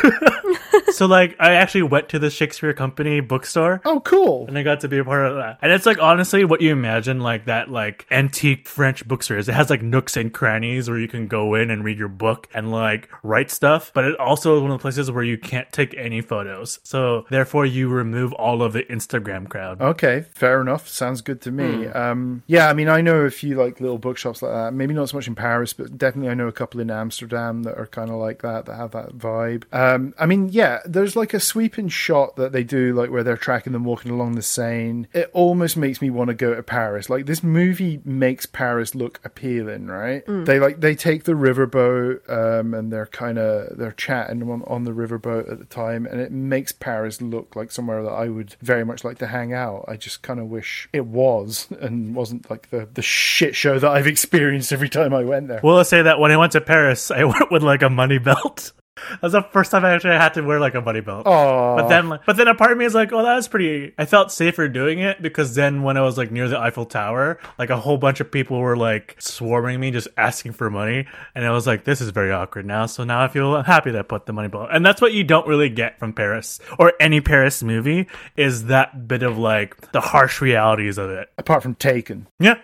C: so like, I actually went to the Shakespeare Company bookstore.
A: Oh, cool.
C: And I got to be a part of that. And it's like honestly what you imagine like that like antique French bookstore is. It has like nooks and crannies where you can go in and read your book and like write stuff. But it also is one of the places where you can't take any photos. So therefore you remove all of the Instagram crowd.
A: Okay, fair enough. Sounds good to me. Um, yeah, I mean, I know a few like little bookshops like that. Maybe not so much in Paris, but definitely I know a couple in Amsterdam that are kind of like that, that have that vibe. Um, I mean, yeah, there's like a sweeping shot that they do, like where they're tracking them walking along the Seine. It almost makes me want to go to Paris. Like this movie makes Paris look appealing, right? They like they take the riverboat, um, and they're kind of they're chatting on on the riverboat at the time, and it makes Paris look like somewhere that I would very much like to hang out. I just kind of wish it was and wasn't like the the shit show that I've experienced every time I went there.
C: Will I say that when I went to Paris, I went with like a money belt. That's the first time I actually had to wear like a money belt.
A: Oh,
C: But then, but then a part of me is like, oh, that was pretty. I felt safer doing it because then when I was like near the Eiffel Tower, like a whole bunch of people were like swarming me, just asking for money, and I was like, this is very awkward now. So now I feel happy that I put the money belt, and that's what you don't really get from Paris or any Paris movie is that bit of like the harsh realities of it.
A: apart from Taken.
C: Yeah.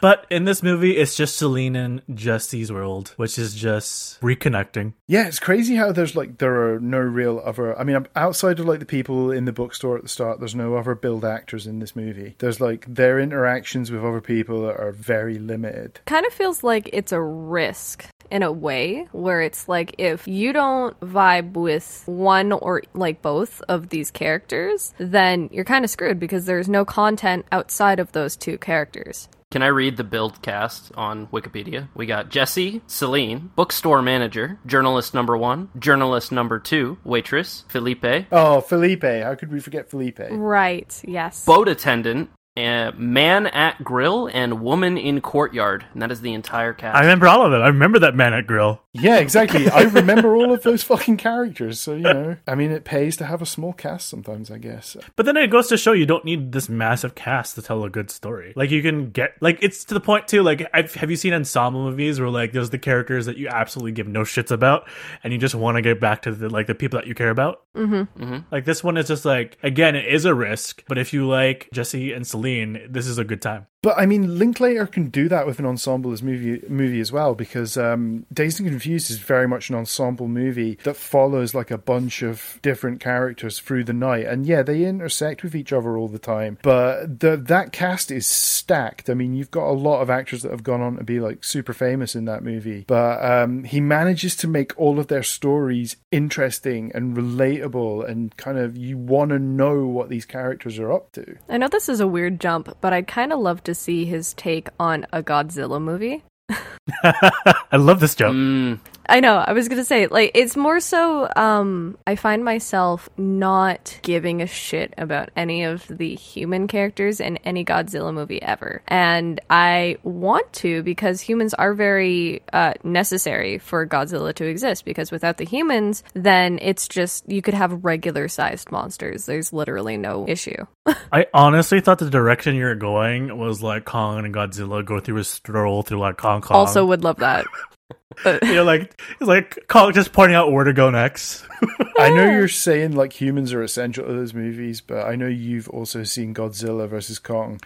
C: But in this movie, it's just Celine and Jesse's world, which is just reconnecting.
A: Yeah, it's crazy how there's like there are no real other. I mean, outside of like the people in the bookstore at the start, there's no other billed actors in this movie. There's like their interactions with other people are very limited.
B: Kind of feels like it's a risk in a way where it's like if you don't vibe with one or like both of these characters, then you're kind of screwed because there's no content outside of those two characters.
D: Can I read the billed cast on Wikipedia? We got Jesse, Celine, bookstore manager, journalist number one, journalist number two, waitress, Felipe,
A: Oh, Felipe! How could we forget Felipe?
B: Right, yes.
D: boat attendant, uh, man at grill, and woman in courtyard. And that is the entire cast.
C: I remember all of it. I remember that man at Grill.
A: Yeah, exactly. I remember all of those fucking characters. So you know, I mean, it pays to have a small cast sometimes. I guess.
C: But then it goes to show you don't need this massive cast to tell a good story. Like you can get like it's to the point too. Like I've, have you seen ensemble movies where like there's the characters that you absolutely give no shits about, and you just want to get back to the like the people that you care about.
B: Mm-hmm.
D: Mm-hmm.
C: Like this one is just like again, it is a risk, but if you like Jesse and Celine, this is a good time.
A: But I mean, Linklater can do that with an ensemble as movie movie as well because um, Dazed and Confused is very much an ensemble movie that follows like a bunch of different characters through the night, and yeah, they intersect with each other all the time. But the that cast is stacked. I mean, you've got a lot of actors that have gone on to be like super famous in that movie, but um, he manages to make all of their stories interesting and relatable, and kind of you want to know what these characters are up to.
B: I know this is a weird jump, but I'd kind of love to see his take on a Godzilla movie.
C: I love this joke.
D: Mm,
B: I know. I was gonna say, like, it's more so. Um, I find myself not giving a shit about any of the human characters in any Godzilla movie ever, and I want to because humans are very uh, necessary for Godzilla to exist. Because without the humans, then it's just you could have regular sized monsters. There's literally no issue.
C: I honestly thought the direction you're going was like Kong and Godzilla go through a stroll through like Hong Kong.
B: Also, would love that.
C: you know, like it's like Kong just pointing out where to go next.
A: I know you're saying like humans are essential to those movies, but I know you've also seen Godzilla versus Kong.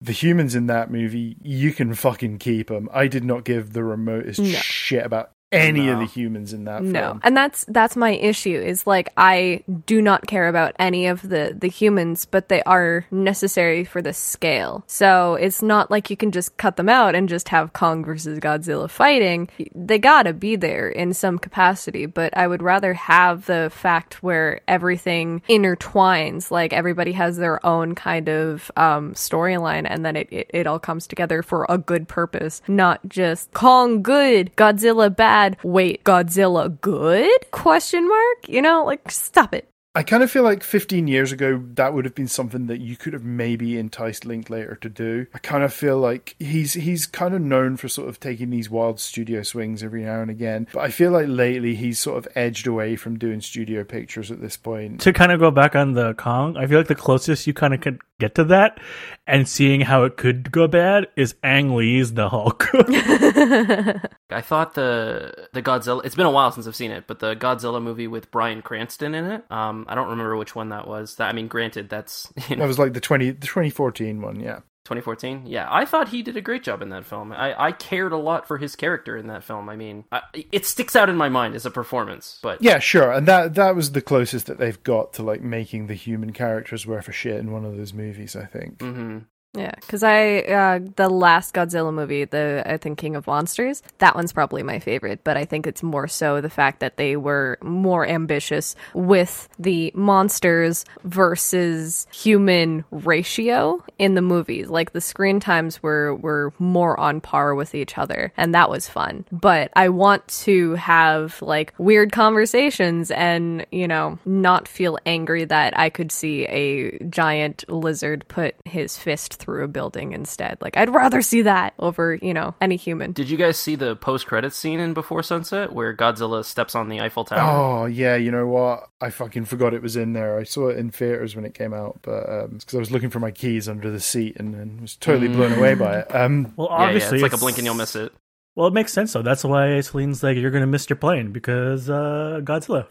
A: The humans in that movie, you can fucking keep them. I did not give the remotest
B: No.
A: shit about any of the humans in that
B: No,
A: film.
B: and that's that's my issue. Is like I do not care about any of the the humans, but they are necessary for the scale. So it's not like you can just cut them out and just have Kong versus Godzilla fighting. They gotta be there in some capacity. But I would rather have the fact where everything intertwines, like everybody has their own kind of um, storyline, and then it, it it all comes together for a good purpose, not just Kong good, Godzilla bad. Wait, Godzilla good? Question mark? You know, like stop it.
A: I kind of feel like 15 years ago, that would have been something that you could have maybe enticed Linklater to do. I kind of feel like he's he's kind of known for sort of taking these wild studio swings every now and again. But I feel like lately he's sort of edged away from doing studio pictures at this point.
C: to kind of go back on the Kong, I feel like the closest you kind of could get to that and seeing how it could go bad is Ang Lee's The Hulk.
D: I thought the the Godzilla. It's been a while since I've seen it, but the Godzilla movie with Bryan Cranston in it. Um, I don't remember which one that was. That I mean, granted, that's you
A: That was like the 20 the 2014 one, yeah.
D: 2014. Yeah, I thought he did a great job in that film. I, I cared a lot for his character in that film. I mean, I, it sticks out in my mind as a performance. But
A: Yeah, sure. And that that was the closest that they've got to like making the human characters worth a shit in one of those movies, I think.
D: hmm
B: Yeah, because I uh, the last Godzilla movie, the I think King of Monsters, that one's probably my favorite. But I think it's more so the fact that they were more ambitious with the monsters versus human ratio in the movies. Like the screen times were were more on par with each other, and that was fun. But I want to have like weird conversations and you know not feel angry that I could see a giant lizard put his fist through a building instead. Like I'd rather see that over, you know, any human.
D: Did you guys see the post credits scene in Before Sunset where Godzilla steps on the Eiffel Tower?
A: Oh yeah, you know what? I fucking forgot it was in there. I saw it in theaters when it came out, but because I was looking for my keys under the seat and, and was totally blown away by it. Um,
C: well,
D: yeah, yeah,
C: obviously,
D: it's like a blink and you'll miss it.
C: Well, it makes sense though. That's why Celine's like, "You're gonna miss your plane because uh, Godzilla.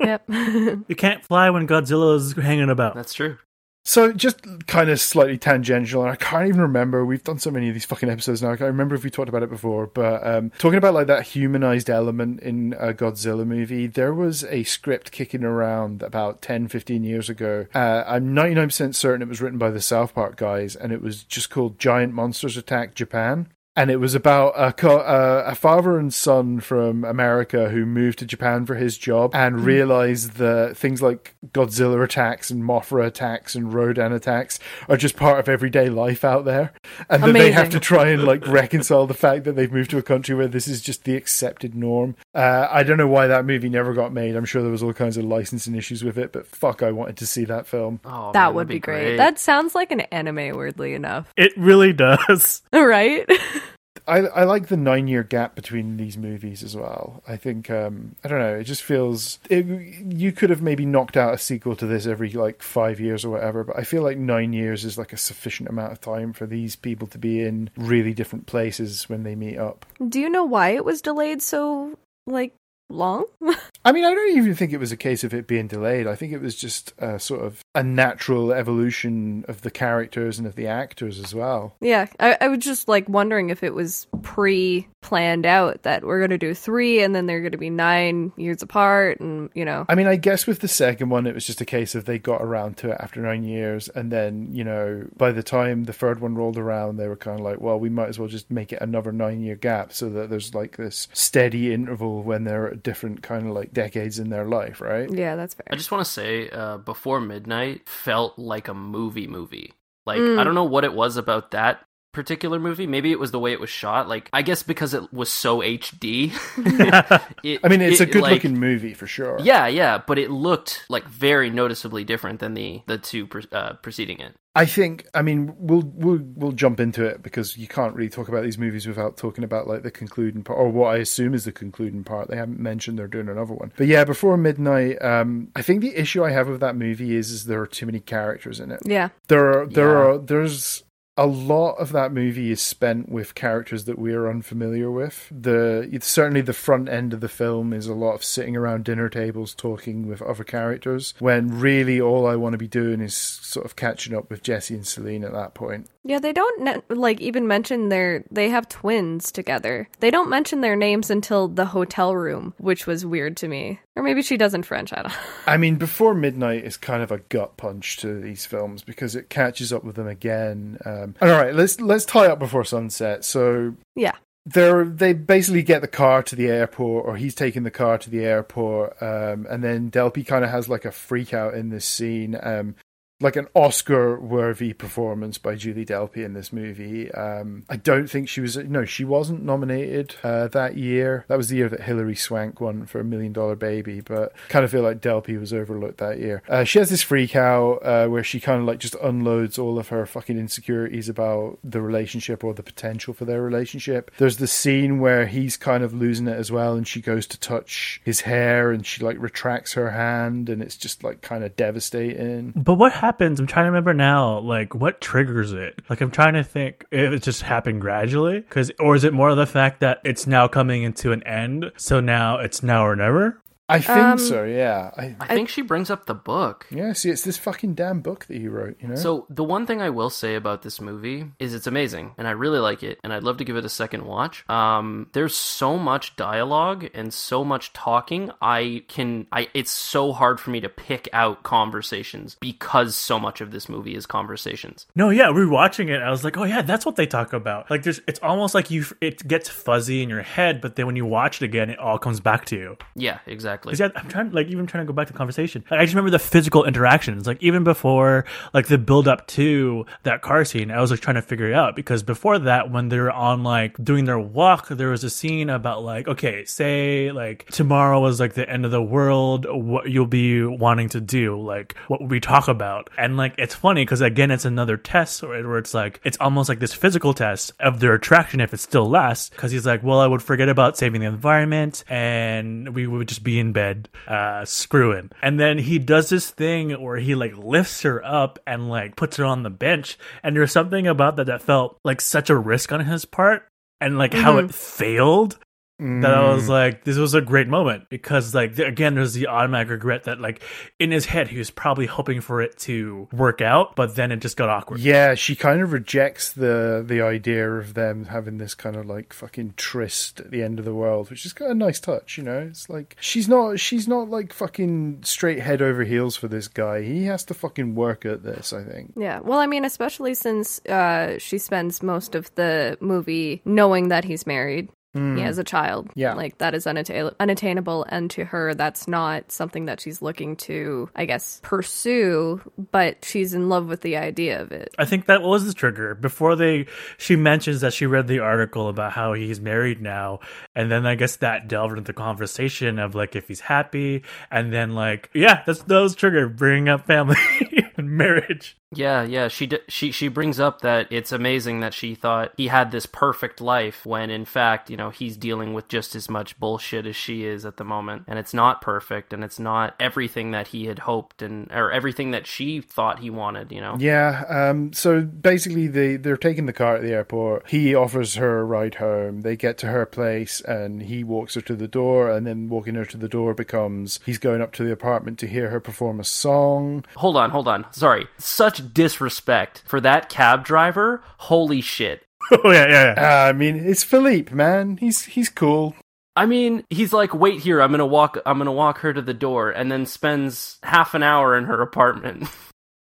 B: yep.
C: You can't fly when Godzilla's hanging about."
D: That's true.
A: So just kind of slightly tangential, and I can't even remember. We've done so many of these fucking episodes now. I can't remember if we talked about it before, but um, talking about like that humanized element in a Godzilla movie, there was a script kicking around about 10, 15 years ago. Uh, I'm 99% certain it was written by the South Park guys, and it was just called Giant Monsters Attack Japan and it was about a, co- uh, a father and son from America who moved to Japan for his job and realized that things like Godzilla attacks and Mothra attacks and Rodan attacks are just part of everyday life out there, and that they have to try and like reconcile the fact that they've moved to a country where this is just the accepted norm. Uh, I don't know why that movie never got made. I'm sure there was all kinds of licensing issues with it, but fuck, I wanted to see that film.
D: Oh,
B: that
D: man,
B: would
D: that'd
B: be great. That sounds like an anime, weirdly enough.
C: It really does.
B: right?
A: I, I like the nine year gap between these movies as well. I think um, I don't know. It just feels it, you could have maybe knocked out a sequel to this every like five years or whatever. But I feel like nine years is like a sufficient amount of time for these people to be in really different places when they meet up.
B: Do you know why it was delayed so like long?
A: I mean, I don't even think it was a case of it being delayed. I think it was just a sort of a natural evolution of the characters and of the actors as well.
B: yeah, I, I was just like wondering if it was pre planned out that we're gonna do three and then they're gonna be nine years apart, and you know,
A: I mean, I guess with the second one, it was just a case of they got around to it after nine years, and then you know, by the time the third one rolled around, they were kind of like, well, we might as well just make it another nine-year gap, so that there's like this steady interval when they're at different kind of like decades in their life, right?
B: yeah, that's fair.
D: I just want to say, uh, Before Midnight felt like a movie movie. Like,
B: Mm.
D: I don't know what it was about that particular movie. Maybe it was the way it was shot. Like, I guess because it was so HD. it-
A: I mean, it's
D: it,
A: a good-looking movie for sure.
D: Yeah, yeah, but it looked like very noticeably different than the the two pre- uh, preceding it.
A: I think. I mean, we'll we'll we'll jump into it because you can't really talk about these movies without talking about like the concluding part, or what I assume is the concluding part. They haven't mentioned they're doing another one, but yeah, before midnight. Um, I think the issue I have with that movie is is there are too many characters in it.
B: Yeah,
A: There are there
D: Yeah.
A: are there's a lot of that movie is spent with characters that we are unfamiliar with. The certainly the front end of the film is a lot of sitting around dinner tables talking with other characters when really all I want to be doing is sort of catching up with Jesse and Celine at that point.
B: yeah. They don't ne- like even mention their they have twins together. They don't mention their names until the hotel room, which was weird to me. Or maybe she does in French. I don't.
A: I mean, Before Midnight is kind of a gut punch to these films because it catches up with them again. Um, all right, let's let's tie up Before Sunset. So
B: Yeah.
A: they're they basically get the car to the airport or he's taking the car to the airport um, and then delpy kind of has like a freak out in this scene um, like an oscar worthy performance by julie delpy in this movie. Um, i don't think she was no she wasn't nominated uh, that year. That was the year that hilary swank won for a million dollar baby but kind of feel like delpy was overlooked that year. Uh, she has this freak out uh, where she kind of like just unloads all of her fucking insecurities about the relationship or the potential for their relationship. There's the scene where he's kind of losing it as well and she goes to touch his hair and she like retracts her hand and it's just like kind of devastating.
C: But what happens? I'm trying to remember now. Like, what triggers it? Like, I'm trying to think if it just happened gradually, because or is it more of the fact that it's now coming into an end, so now it's now or never?
A: I think
B: Um,
A: so yeah I,
D: I think she brings up the book.
A: yeah see it's this fucking damn book that he wrote you know
D: So the one thing I will say about this movie is it's amazing, and I really like it, and I'd love to give it a second watch. Um, there's so much dialogue and so much talking. I can, I it's so hard for me to pick out conversations because so much of this movie is conversations.
C: No, yeah, rewatching it, I was like, oh yeah, that's what they talk about. Like, there's, it's almost like you, it gets fuzzy in your head, but then when you watch it again, it all comes back to you.
D: Yeah, exactly.
C: 'Cause, yeah, I'm trying, like, even trying to go back to the conversation. Like, I just remember the physical interactions. Like, even before, like, the build up to that car scene, I was like trying to figure it out because before that, when they're on like doing their walk, there was a scene about like, okay, say like tomorrow was like the end of the world, what you'll be wanting to do, like, what we talk about? And like, it's funny because again, it's another test where it's like, it's almost like this physical test of their attraction if it still lasts. Because he's like, well, I would forget about saving the environment and we would just be in bed, uh, screwing. And then he does this thing where he like lifts her up and like puts her on the bench. And there's something about that that felt like such a risk on his part and like how it failed. That I was like, this was a great moment because, like, th- again, there's the automatic regret that, like, in his head, he was probably hoping for it to work out, but then it just got awkward.
A: Yeah, she kind of rejects the the idea of them having this kind of like fucking tryst at the end of the world, which is kind of a nice touch, you know. It's like she's not she's not like fucking straight head over heels for this guy. He has to fucking work at this, I think.
B: Yeah. Well, I mean, especially since uh, she spends most of the movie knowing that he's married. He has mm. a child.
A: Yeah.
B: Like, that is unatta- unattainable. And to her, that's not something that she's looking to, I guess, pursue, but she's in love with the idea of it.
C: I think that was the trigger. Before they, she mentions that she read the article about how he's married now, and then I guess that delved into the conversation of like if he's happy, and then like yeah, that's that was trigger bringing up family and marriage.
D: Yeah, yeah. She d- she she brings up that it's amazing that she thought he had this perfect life when in fact, you know, he's dealing with just as much bullshit as she is at the moment, and it's not perfect, and it's not everything that he had hoped and or everything that she thought he wanted. You know.
A: Yeah. Um. So basically, they they're taking the car at the airport. He offers her a ride home. They get to her place, and he walks her to the door. And then walking her to the door becomes he's going up to the apartment to hear her perform a song.
D: Hold on, hold on. Sorry. Such disrespect for that cab driver. Holy shit.
C: oh yeah, yeah, yeah.
A: Uh, I mean, it's Philippe, man. He's he's cool.
D: I mean, he's like, "Wait here. I'm going to walk I'm going to walk her to the door." And then spends half an hour in her apartment.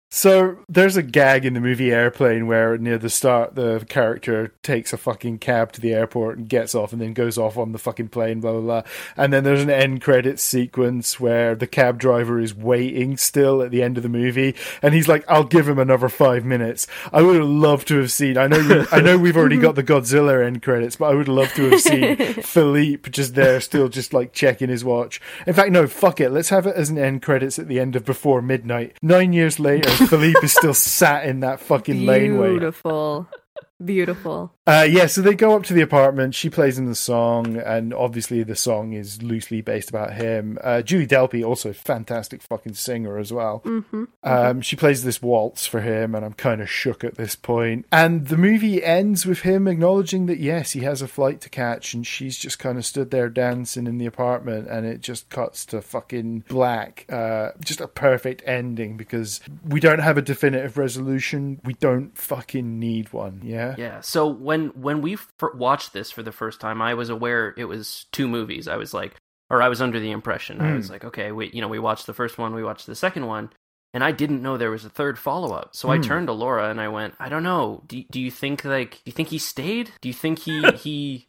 A: So there's a gag in the movie Airplane where near the start the character takes a fucking cab to the airport and gets off and then goes off on the fucking plane, blah blah blah. And then there's an end credit sequence where the cab driver is waiting still at the end of the movie and he's like, I'll give him another five minutes. I would have loved to have seen I know we, I know we've already got the Godzilla end credits, but I would love to have seen Philippe just there still just like checking his watch. In fact, no, fuck it. Let's have it as an end credits at the end of Before Midnight. Nine years later, Philippe is still sat in that fucking laneway.
B: Beautiful. Beautiful.
A: Uh, yeah, so they go up to the apartment. She plays him the song, and obviously the song is loosely based about him. Uh, Julie Delpy, also fantastic fucking singer as well.
B: Mm-hmm.
A: Um, she plays this waltz for him, and I'm kind of shook at this point. And the movie ends with him acknowledging that yes, he has a flight to catch, and she's just kind of stood there dancing in the apartment, and it just cuts to fucking black. Uh, just a perfect ending because we don't have a definitive resolution. We don't fucking need one. Yeah.
D: Yeah. So when when we f- watched this for the first time, I was aware it was two movies. I was like, or I was under the impression I was hmm. like, okay, we you know we watched the first one, we watched the second one, and I didn't know there was a third follow up. So I hmm. turned to Laura and I went, I don't know. Do do you think like do you think he stayed? Do you think he he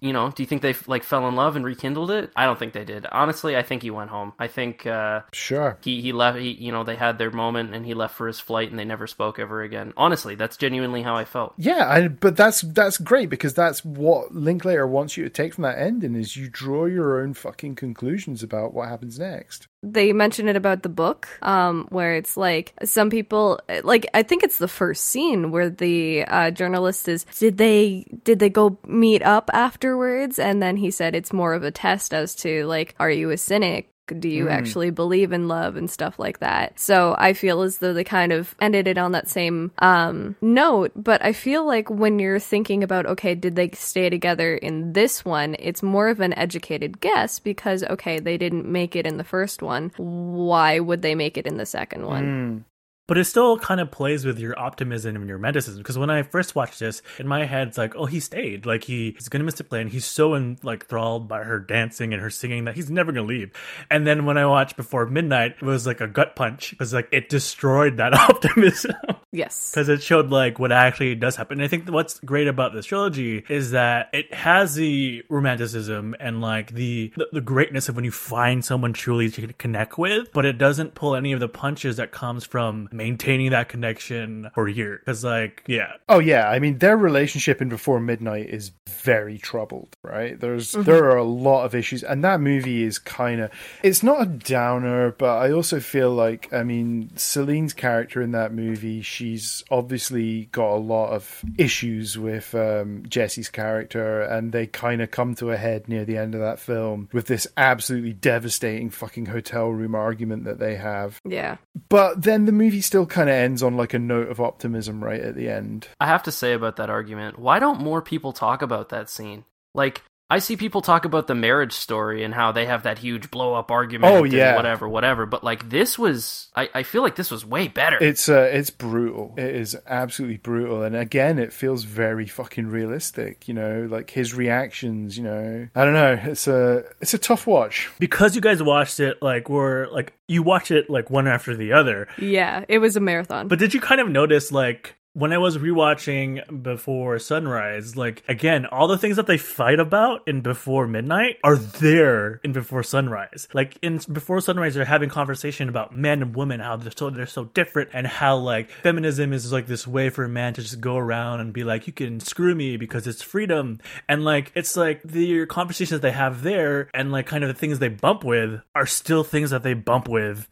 D: you know, do you think they like fell in love and rekindled it? I don't think they did. Honestly, I think he went home. I think uh
A: Sure.
D: he he left he, you know they had their moment and he left for his flight and they never spoke ever again honestly that's genuinely how i felt
A: Yeah, I, but that's that's great because that's what Linklater wants you to take from that ending is you draw your own fucking conclusions about what happens next.
B: They mention it about the book um where it's like some people like i think it's the first scene where the uh, journalist is did they did they go meet up afterwards? And then he said it's more of a test as to like are you a cynic do you actually believe in love and stuff like that? So i feel as though they kind of ended it on that same um note but i feel like when you're thinking about okay did they stay together in this one it's more of an educated guess because okay they didn't make it in the first one. Why would they make it in the second one
C: But it still kind of plays with your optimism and your romanticism. Because when I first watched this, in my head, it's like, oh, he stayed. Like he, he's gonna miss the plane. He's so in, like enthralled by her dancing and her singing that he's never gonna leave. And then when I watched Before Midnight, it was like a gut punch because like it destroyed that optimism.
B: yes
C: because it showed like what actually does happen. And I think what's great about this trilogy is that it has the romanticism and like the, the the greatness of when you find someone truly to connect with, but it doesn't pull any of the punches that comes from maintaining that connection for years. Because like yeah,
A: Oh yeah, I mean their relationship in Before Midnight is very troubled, right? There's there are a lot of issues and that movie is kind of it's not a downer, but I also feel like I mean Celine's character in that movie, she's obviously got a lot of issues with um Jesse's character and they kind of come to a head near the end of that film with this absolutely devastating fucking hotel room argument that they have.
B: yeah
A: But then the movie still kind of ends on like a note of optimism right at the end.
D: i have to say about that argument why don't more people talk about that scene like I see people talk about the marriage story and how they have that huge blow up argument.
A: Oh,
D: and
A: yeah.
D: whatever, whatever. But like this was, I, I feel like this was way better.
A: It's uh, it's brutal. It is absolutely brutal, and again, it feels very fucking realistic. You know, like his reactions. You know, I don't know. It's a it's a tough watch.
C: because you guys watched it like were like you watch it like one after the other.
B: Yeah, it was a marathon.
C: But did you kind of notice like when I was rewatching Before Sunrise, like again, all the things that they fight about in Before Midnight are there in Before Sunrise. Like in Before Sunrise, they're having conversation about men and women, how they're so they're so different, and how like feminism is like this way for a man to just go around and be like, you can screw me because it's freedom, and like it's like the conversations they have there, and like kind of the things they bump with are still things that they bump with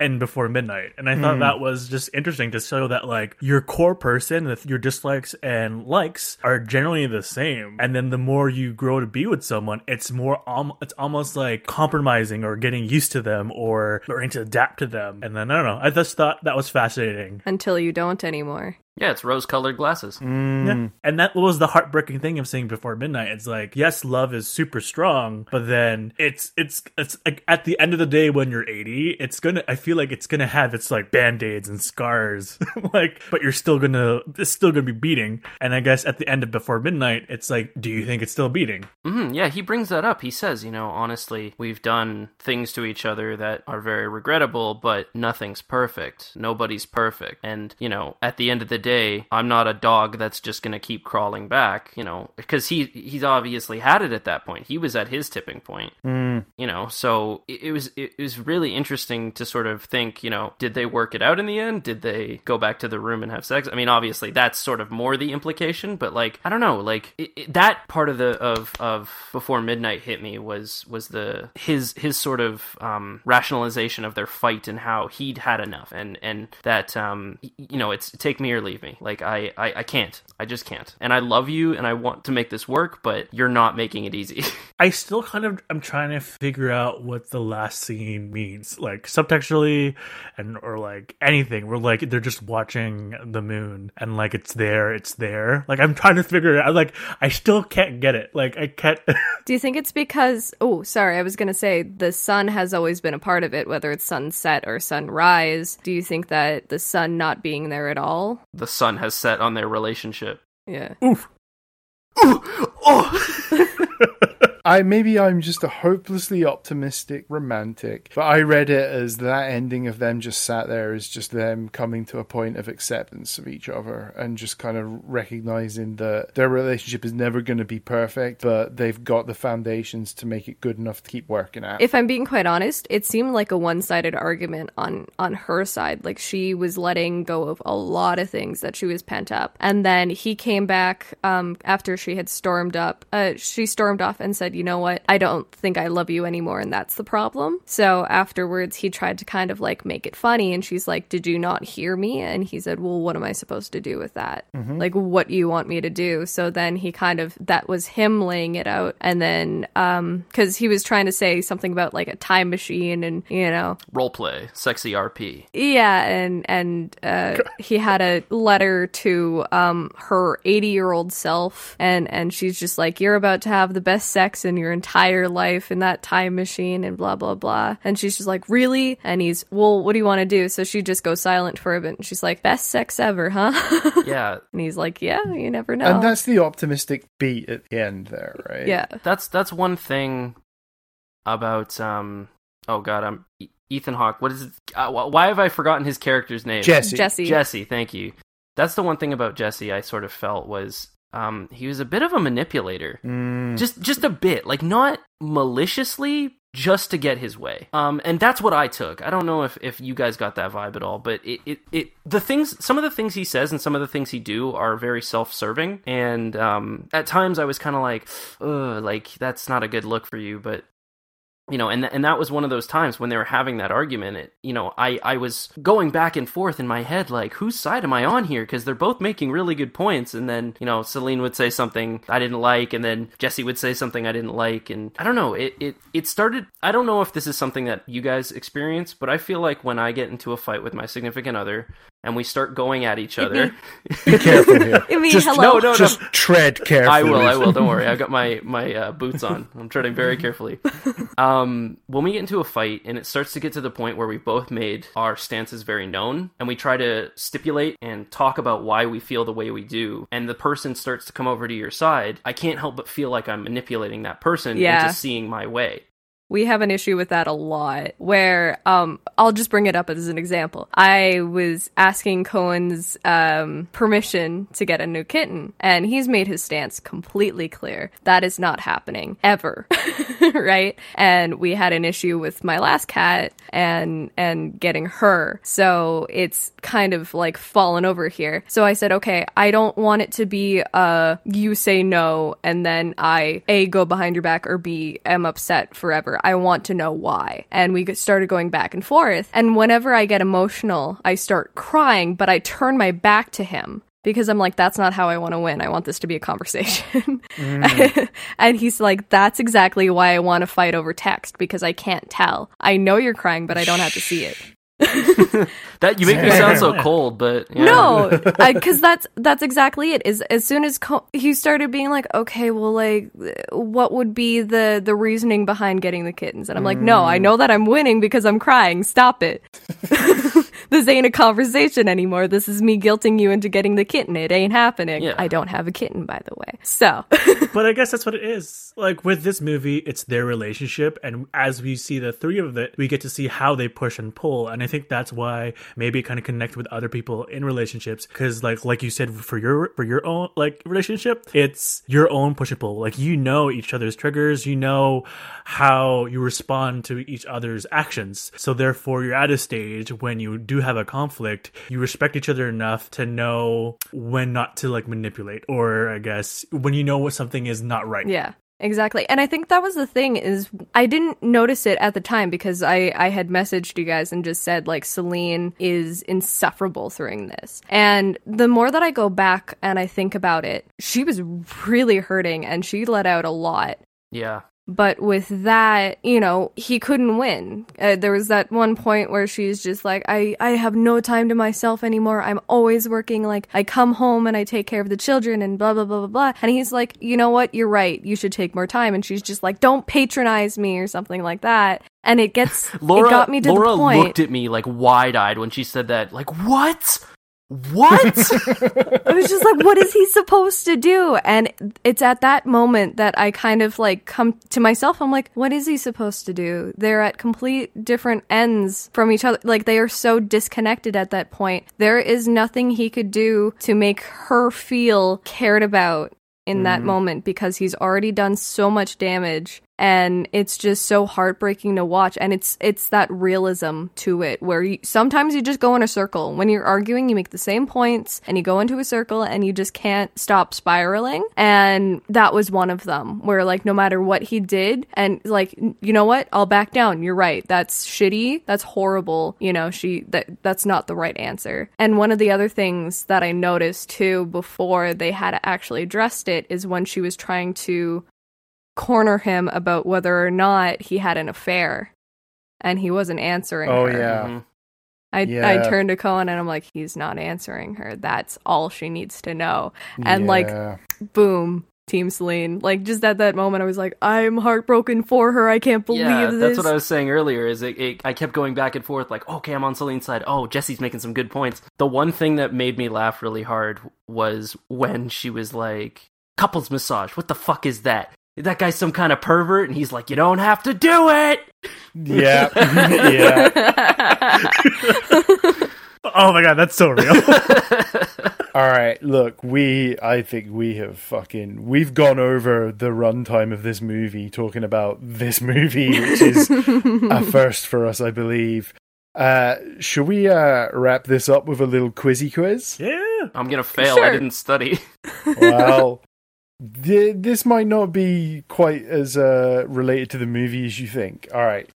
C: and before midnight. And i thought
A: Hmm.
C: that was just interesting to show that like your core person your dislikes and likes are generally the same. And then the more you grow to be with someone it's more um, it's almost like compromising or getting used to them or learning to adapt to them. And then i don't know. I just thought that was fascinating.
B: Until you don't anymore.
D: Yeah, it's rose colored glasses.
A: Mm.
C: yeah. And that was the heartbreaking thing of seeing before midnight. It's like, yes, love is super strong, but then it's it's it's like at the end of the day when you're 80, it's gonna I feel like it's gonna have its like band-aids and scars. like, but you're still gonna it's still gonna be beating. And I guess at the end of before midnight, it's like, do you think it's still beating?
D: hmm yeah, he brings that up. He says, you know, honestly, we've done things to each other that are very regrettable, but nothing's perfect. Nobody's perfect. And, you know, at the end of the day, I'm not a dog that's just going to keep crawling back, you know, because he he's obviously had it at that point. He was at his tipping point.
A: Mm.
D: you know so it, it was it was really interesting to sort of think you know did they work it out in the end did they go back to the room and have sex i mean obviously that's sort of more the implication but like i don't know like it, it, that part of the of of before midnight hit me was was the his his sort of um rationalization of their fight and how he'd had enough and and that um you know it's take me or leave me like I, I i can't i just can't and i love you and i want to make this work but you're not making it easy
C: I still kind of I'm trying to figure out what the last scene means, like subtextually, and or like anything. We're like they're just watching the moon and like it's there, it's there. Like I'm trying to figure it out. Like I still can't get it. Like I can't.
B: Do you think it's because? Oh, sorry, I was gonna say the sun has always been a part of it, whether it's sunset or sunrise. Do you think that the sun not being there at all?
D: The sun has set on their relationship
B: Yeah.
C: Oof. Oh.
A: I maybe I'm just a hopelessly optimistic romantic, but I read it as that ending of them just sat there is just them coming to a point of acceptance of each other and just kind of recognizing that their relationship is never going to be perfect, but they've got the foundations to make it good enough to keep working at.
B: If I'm being quite honest, it seemed like a one-sided argument on on her side. Like she was letting go of a lot of things that she was pent up, and then he came back um, after she had stormed up. Uh, she stormed off and said, "You know what? I don't think I love you anymore, and that's the problem." So afterwards, he tried to kind of like make it funny, and she's like, "Did you not hear me?" And he said, "Well, what am I supposed to do with that? Like, what do you want me to do?" So then he kind of that was him laying it out, and then um, because he was trying to say something about like a time machine, and you know,
D: roleplay sexy rp
B: yeah, and and uh, he had a letter to um her eighty year old self, and and she's just like, "You're about to have the best sex in your entire life in that time machine," and blah blah blah. And she's just like, "Really?" And he's, "Well, what do you want to do?" So she just goes silent for a bit, and she's like, "Best sex ever, huh?"
D: yeah
B: and he's like, "Yeah, you never know."
A: and that's the optimistic beat at the end there, right?
B: yeah,
D: that's that's one thing about um oh god i'm ethan hawke what is it uh, why have i forgotten his character's name
A: Jesse.
B: Jesse.
D: jesse thank you that's the one thing about jesse i sort of felt was um he was a bit of a manipulator.
A: Mm.
D: just just a bit. Like not maliciously just to get his way. Um and that's what i took. I don't know if if you guys got that vibe at all but it it, it the things some of the things he says and some of the things he do are very self-serving. And um at times i was kind of like Ugh, like that's not a good look for you but you know and th- and that was one of those times when they were having that argument it you know i i was going back and forth in my head like whose side am i on here? Because they're both making really good points and then you know celine would say something i didn't like and then jesse would say something i didn't like and i don't know it it it started i don't know if this is something that you guys experience but i feel like when i get into a fight with my significant other and we start going at each other.
A: Be careful here.
B: I mean,
A: just,
B: hello.
D: No, no, no.
A: just tread carefully.
D: I will, I will. Don't worry. I've got my my uh, boots on. I'm treading very carefully. Um, when we get into a fight and it starts to get to the point where we both made our stances very known, and we try to stipulate and talk about why we feel the way we do, and the person starts to come over to your side, I can't help but feel like I'm manipulating that person
B: Yeah.
D: into seeing my way.
B: We have an issue with that a lot where um I'll just bring it up as an example. I was asking Cohen's um permission to get a new kitten and he's made his stance completely clear. That is not happening ever. right? And we had an issue with my last cat and and getting her. So it's kind of like fallen over here. So I said, "Okay, I don't want it to be uh you say no and then I A go behind your back or B am upset forever. I want to know why." And we started going back and forth. And whenever I get emotional, I start crying, but I turn my back to him because I'm like, that's not how I want to win. I want this to be a conversation. and he's like, that's exactly why I want to fight over text because I can't tell. I know you're crying, but I don't have to see it.
D: That you make me sound so cold, but yeah.
B: No, because that's that's exactly it. Is as soon as Co- he started being like, okay, well, like, what would be the the reasoning behind getting the kittens? And I'm like, no, I mm. know that I'm winning because I'm crying. Stop it. this ain't a conversation anymore. This is me guilting you into getting the kitten. It ain't happening.
D: Yeah.
B: I don't have a kitten, by the way. So
C: but I guess that's what it is. Like with this movie, it's their relationship, and as we see the three of it, we get to see how they push and pull. And I think that's why maybe kind of connect with other people in relationships, because like like you said, for your for your own like relationship, it's your own push and pull. Like you know each other's triggers, you know how you respond to each other's actions. So therefore, you're at a stage when you do have a conflict, you respect each other enough to know when not to like manipulate, or I guess when you know what something is not right.
B: Yeah. Exactly. And I think that was the thing is I didn't notice it at the time because I I had messaged you guys and just said like Celine is insufferable during this. And the more that I go back and I think about it, she was really hurting and she let out a lot.
D: Yeah.
B: But with that, you know, he couldn't win. Uh, there was that one point where she's just like, I, I have no time to myself anymore. I'm always working. Like, I come home and I take care of the children and blah, blah, blah, blah, blah. And he's like, you know what? You're right. You should take more time. And she's just like, don't patronize me or something like that. And it gets,
D: Laura
B: it got me to
D: Laura
B: the point.
D: looked at me like wide eyed when she said that. Like, what? What?
B: I was just like, what is he supposed to do? And it's at that moment that I kind of like come to myself. I'm like, what is he supposed to do? They're at complete different ends from each other. Like they are so disconnected at that point. There is nothing he could do to make her feel cared about in that mm. moment because he's already done so much damage and it's just so heartbreaking to watch. And it's it's that realism to it where you, sometimes you just go in a circle. When you're arguing you make the same points and you go into a circle and you just can't stop spiraling. And that was one of them where like no matter what he did and like you know what? I'll back down. You're right. That's shitty. That's horrible. You know she that that's not the right answer. And one of the other things that I noticed too before they had actually addressed it is when she was trying to corner him about whether or not he had an affair and he wasn't answering
A: Oh
B: her.
A: yeah.
D: Mhm.
B: I, I
A: Yeah.
B: turned to Cohen and I'm like, he's not answering her. That's all she needs to know. And like, boom, Team Celine. Like just at that moment, I was like, I'm heartbroken for her. I can't believe
D: yeah,
B: this.
D: that's what I was saying earlier. Is it, it? I kept going back and forth, like, okay, I'm on Celine's side. Oh, Jesse's making some good points. The one thing that made me laugh really hard was when she was like, "Couples massage. What the fuck is that? That guy's some kind of pervert." And he's like, "You don't have to do it."
A: yeah. yeah.
C: Oh my god, that's so real.
A: All right, look, we I think we have fucking we've gone over the runtime of this movie talking about this movie, which is a first for us, I believe. Uh should we uh wrap this up with a little quizzy quiz?
C: yeah.
D: I'm gonna fail. I didn't study.
A: well, th- this might not be quite as uh related to the movie as you think. All right.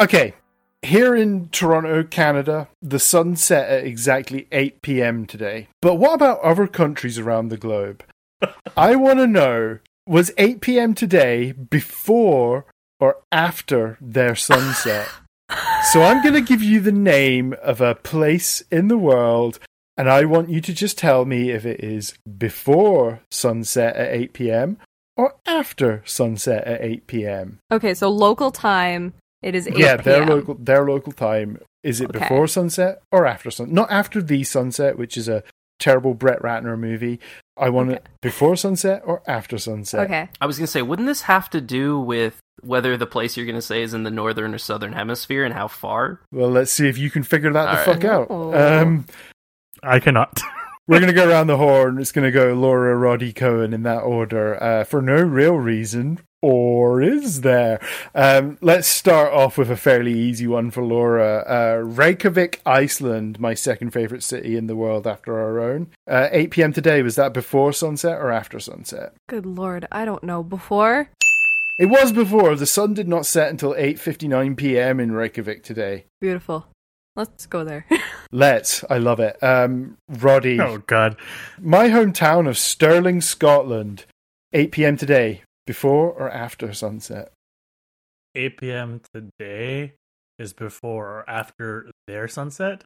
A: Okay. Here in Toronto, Canada, the sun set at exactly 8 p.m. today. But what about other countries around the globe? I want to know was 8 p.m. today before or after their sunset? so I'm going to give you the name of a place in the world, and I want you to just tell me if it is before sunset at 8 p.m. or after sunset at 8 p.m.
B: Okay, so local time, it is 8
A: Yeah, their
B: p.m.
A: local their local time. Is it
B: Okay.
A: before sunset or after sun? Not after the sunset, which is a terrible Brett Ratner movie. I want it before sunset or after sunset.
B: Okay.
D: I was gonna say, wouldn't this have to do with whether the place you're gonna say is in the northern or southern hemisphere and how far?
A: Well, let's see if you can figure that the
D: All
A: fuck out.
B: Oh.
A: Um,
C: I cannot.
A: we're gonna go around the horn. It's gonna go Laura, Roddy, Cohen in that order uh, for no real reason. Or is there? Um, let's start off with a fairly easy one for Laura. Uh, Reykjavik, Iceland, my second favorite city in the world after our own. Uh, 8 p.m. today. Was that before sunset or after sunset?
B: Good lord, I don't know. Before?
A: It was before. The sun did not set until 8:59 p.m. in Reykjavik today.
B: Beautiful. Let's go there.
A: Let's. I love it. Um, Roddy,
C: Oh God.
A: my hometown of Stirling, Scotland. 8 p.m. today. Before or after sunset?
C: 8 p.m. today is before or after their sunset.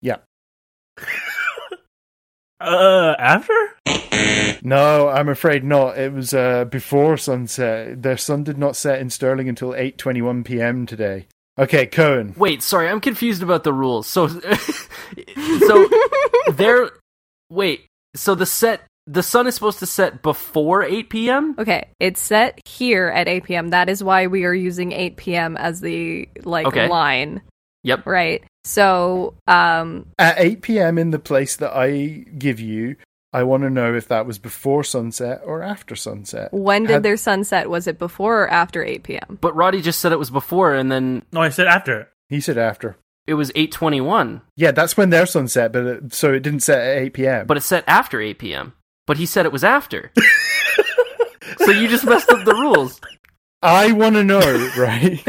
A: Yeah.
C: uh, after?
A: No, I'm afraid not. It was uh, before sunset. Their sun did not set in Stirling until 8:21 p.m. today. Okay, Cohen.
D: Wait, sorry, I'm confused about the rules. So, so there. Wait, so the set, the sun is supposed to set before 8 p.m.
B: okay, it's set here at 8 p.m. That is why we are using 8 p.m. as the like
D: Okay.
B: line,
D: Yep.
B: right? So, um,
A: At 8 p.m. in the place that I give you, I want to know if that was before sunset or after sunset.
B: when did
A: Had-
B: their sunset? Was it before or after 8 p.m.?
D: But Roddy just said it was before, and then
C: No, I said after.
A: He said after.
D: it was 8:21.
A: Yeah, that's when their sunset, but it, so it didn't set at 8 p.m.
D: But it set after 8 p.m. But he said it was after. so you just messed up the rules.
A: I want to know, right?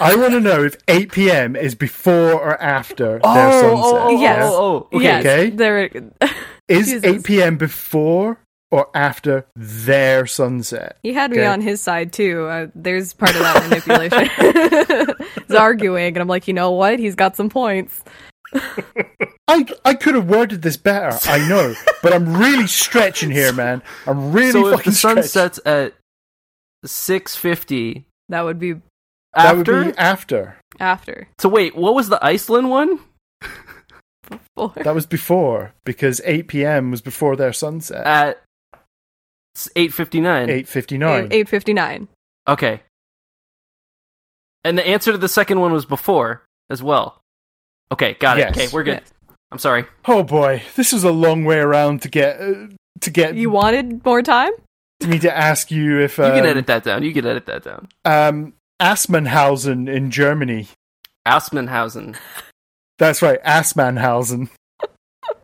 A: I want to know if 8 p.m. is before or after their sunset.
D: oh,
B: Yes.
D: oh, oh, okay.
B: yes,
A: okay.
B: there.
A: Is
B: Jesus.
A: 8 p.m. before or after their sunset?
B: He had me on his side too. Uh, there's part of that manipulation. He's arguing, and I'm like, you know what? He's got some points.
A: I I could have worded this better, I know, but I'm really stretching here, man. I'm really
D: so if the sun
A: stretching.
D: sets at 6:50
B: That would be
A: that would
D: after.
A: be after.
B: after.
D: So wait, what was the Iceland one?
B: Before.
A: That was before because 8 p.m. was before their sunset.
D: At 8:59.
A: 8:59.
B: Eight fifty nine.
D: Okay. And the answer to the second one was before as well. Okay, got it. Okay, we're good.
B: Yes.
D: I'm sorry.
A: Oh boy, this is a long way around to get uh, to get
B: You wanted more time?
A: me to ask you if
D: You
A: um,
D: can edit that down. You can edit that down.
A: um Assmannhausen in Germany.
D: Aspenhausen.
A: That's right, Assmannhausen.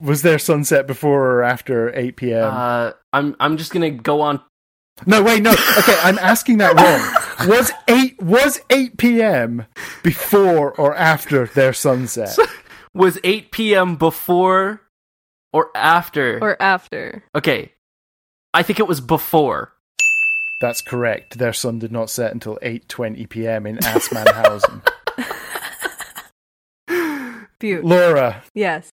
A: was their sunset before or after 8 p.m.?
D: Uh, I'm I'm just gonna go on.
A: No, wait, no. Okay, I'm asking that wrong. Was 8 was 8 p.m. before or after their sunset?
D: Was 8 p.m. before or after?
B: Or after?
D: okay, I think it was before.
A: That's correct. Their sun did not set until 8:20 p.m. in Assmannhausen.
B: Butte.
A: Laura,
B: Yes.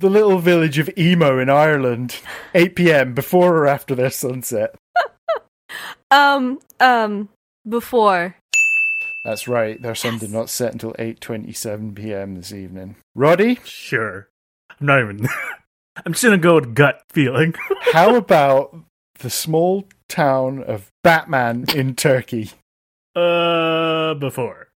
A: the little village of Emo in Ireland, 8 p.m. before or after their sunset.
B: Um. Um. Before.
A: That's right. Their sun did not set until 8:27 p.m. this evening. Roddy,
C: Sure. I'm not even. I'm just gonna go with gut feeling.
A: how about the small town of Batman in Turkey?
C: uh, before.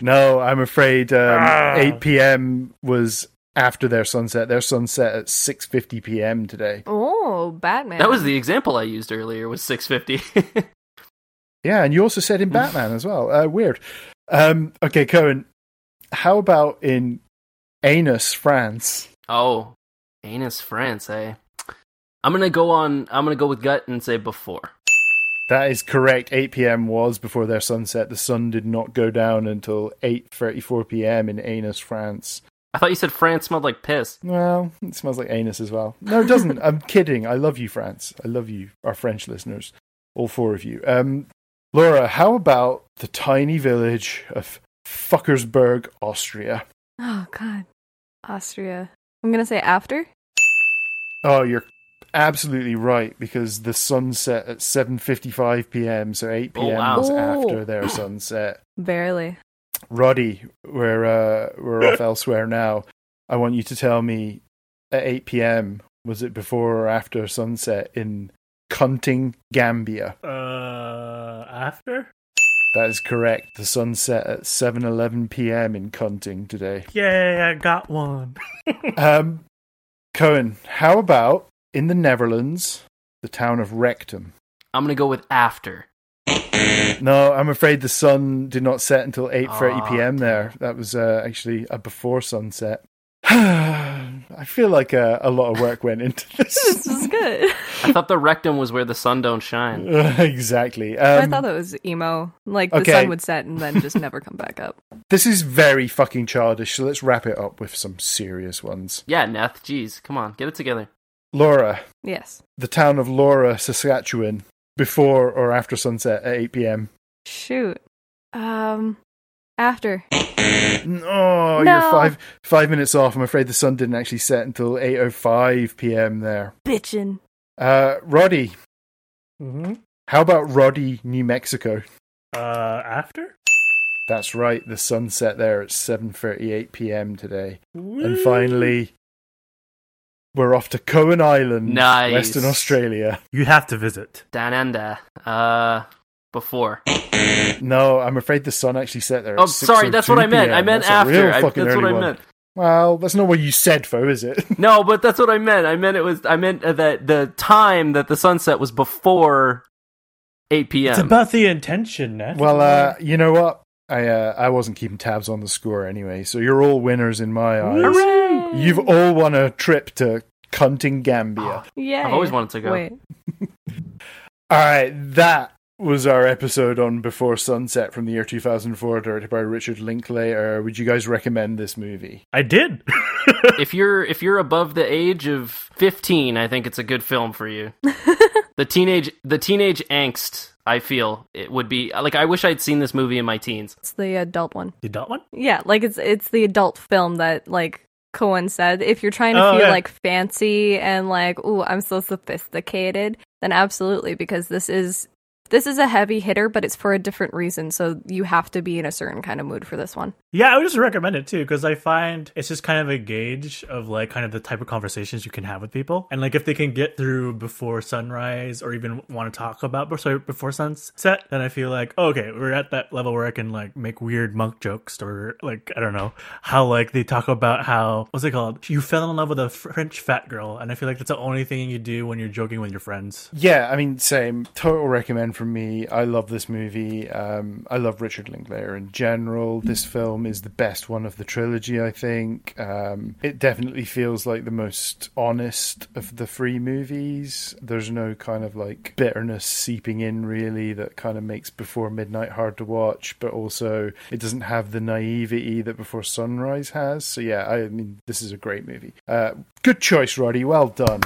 A: No, I'm afraid um,
C: Ah.
A: 8 p.m. was after their sunset. Their sunset at 6:50 p.m. today.
B: Oh, Batman.
D: That was the example I used earlier. Was 6:50.
A: Yeah, and you also said in Batman as well. Uh, weird. Um, okay, Cohen. How about in Anus, France?
D: oh, anus France, eh? I'm gonna go on. I'm gonna go with gut and say before.
A: That is correct. 8 p.m. was before their sunset. The sun did not go down until 8:34 p.m. in Anus, France.
D: I thought you said France smelled like piss.
A: Well, it smells like anus as well. No, it doesn't. I'm kidding. I love you, France. I love you, our French listeners, all four of you. Um, Laura, how about the tiny village of Fuckersburg, Austria?
B: Oh God, Austria. I'm gonna say after.
A: Oh, you're absolutely right because the sunset at 7:55 p.m. So 8
D: Oh,
A: p.m.
D: wow.
A: was
B: Oh.
A: after their sunset.
B: Barely.
A: Roddy, we're uh, we're off elsewhere now. I want you to tell me at 8 p.m. was it before or after sunset in Cunting, Gambia?
C: Uh, after?
A: That is correct. The sunset at 7:11 p.m. in Cunting today.
C: Yay, I got one.
A: Um, Cohen, how about in the Netherlands, the town of Rectum?
D: I'm gonna go with after.
A: No, I'm afraid the sun did not set until 8:30
D: Ah,
A: p.m. there. That was uh, actually a before sunset. I feel like uh, a lot of work went into
B: This
A: this.
B: is good.
D: I thought the rectum was where the sun don't shine.
A: exactly.
B: I
A: Um,
B: thought that was emo. Like the
A: okay.
B: sun would set and then just never come back up.
A: this is very fucking childish. So let's wrap it up with some serious ones.
D: Yeah, Neth. Jeez, come on, get it together.
A: Laura,
B: Yes.
A: the town of Laura, Saskatchewan, before or after sunset at 8 p.m.
B: Shoot. Um. After.
A: No, you're five five minutes off. I'm afraid the sun didn't actually set until 8:05 p.m. there.
B: Bitchin'.
A: Uh, Roddy,
C: Mm-hmm.
A: how about Roddy, New Mexico?
C: Uh, after?
A: That's right. The sun set there at 7:38 p.m. today. And finally, we're off to Cohen Island,
D: Nice.
A: Western Australia.
C: You have to visit.
D: Dananda. Uh, before.
A: No, I'm afraid the sun actually set there. At
D: Oh, sorry, that's what I
A: 6:02
D: meant. I meant
A: That's a
D: after.
A: real
D: I,
A: fucking
D: that's what I
A: one.
D: meant.
A: Well, that's not what you said, Fo, is it?
D: No, but that's what I meant. I meant it was. I meant uh, that the time that the sunset was before 8 p.m.
C: It's about the intention, Neth.
A: well, uh, you know what? I uh, I wasn't keeping tabs on the score anyway, so you're all winners in my eyes.
D: Hooray!
A: You've all won a trip to Cunting, Gambia.
B: Yeah.
D: I've always wanted to go.
B: Wait.
A: All right, that was our episode on Before Sunset from the year 2004, directed by Richard Linklater. Would you guys recommend this movie?
C: I did.
D: if you're if you're above the age of 15, I think it's a good film for you. the teenage the teenage angst. I feel it would be like I wish I'd seen this movie in my teens.
B: It's the adult one.
C: the adult one?
B: Yeah, like it's it's the adult film that like Cohen said. If you're trying to
C: Oh,
B: feel
C: yeah.
B: like fancy and like, ooh, I'm so sophisticated, then absolutely because this is this is a heavy hitter, but it's for a different reason. So you have to be in a certain kind of mood for this one.
C: Yeah, I would just recommend it too because I find it's just kind of a gauge of like kind of the type of conversations you can have with people, and like if they can get through before sunrise or even want to talk about before before sunset, then I feel like oh, okay, we're at that level where I can like make weird monk jokes or like I don't know how like they talk about how what's it called? You fell in love with a French fat girl, and I feel like that's the only thing you do when you're joking with your friends.
A: Yeah, I mean, same. Total recommend from me. I love this movie. Um, I love Richard Linklater in general. This film is the best one of the trilogy, I think. Um, it definitely feels like the most honest of the three movies. There's no kind of like bitterness seeping in, really, that kind of makes Before Midnight hard to watch, but also it doesn't have the naivety that Before Sunrise has. So, yeah, I mean, this is a great movie. Uh, good choice, Roddy. Well done.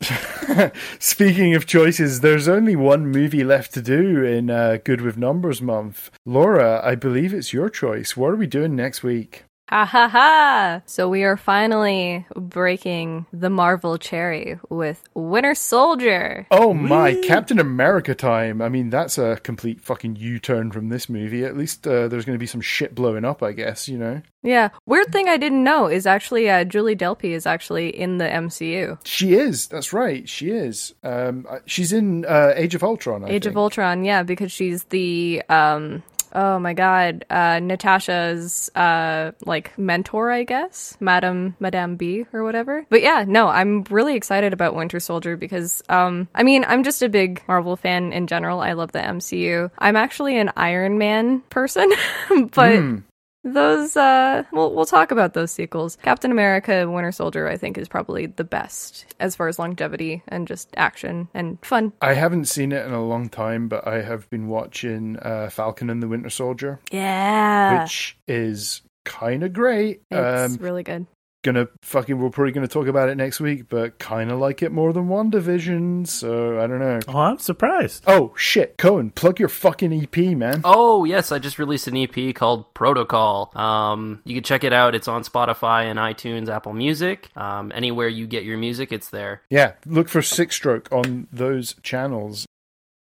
A: Speaking of choices, there's only one movie left to do in uh, Good with Numbers month. Laura, I believe it's your choice. What are we doing next week?
B: Ha ha ha! So we are finally breaking the Marvel cherry with Winter Soldier.
A: Oh my, Captain America time. I mean, that's a complete fucking U turn from this movie. At least uh, there's going to be some shit blowing up, I guess, you know?
B: Yeah. Weird thing I didn't know is actually uh, Julie Delpy is actually in the MCU.
A: She is. That's right. She is. Um, uh, she's in uh, Age of Ultron. I
B: Age
A: think.
B: of Ultron, yeah, because she's the um oh my god, uh Natasha's uh like mentor, I guess. Madam Madame B or whatever. But yeah, no, I'm really excited about Winter Soldier because um I mean, I'm just a big Marvel fan in general. I love the MCU. I'm actually an Iron Man person, but those uh we'll we'll talk about those sequels. Captain America Winter Soldier I think is probably the best as far as longevity and just action and fun.
A: I haven't seen it in a long time, but I have been watching uh, Falcon and the Winter Soldier,
B: Yeah.
A: which is kind of great.
B: it's
A: Um,
B: really good.
A: Gonna fucking, we're probably gonna talk about it next week, but kind of like it more than WandaVision, so I don't know.
C: Oh, I'm surprised.
A: Oh shit, Cohen, plug your fucking EP, man.
D: Oh yes, I just released an EP called Protocol. Um, you can check it out. It's on Spotify and iTunes, Apple Music, um, anywhere you get your music, it's there.
A: Yeah, look for Six Stroke on those channels.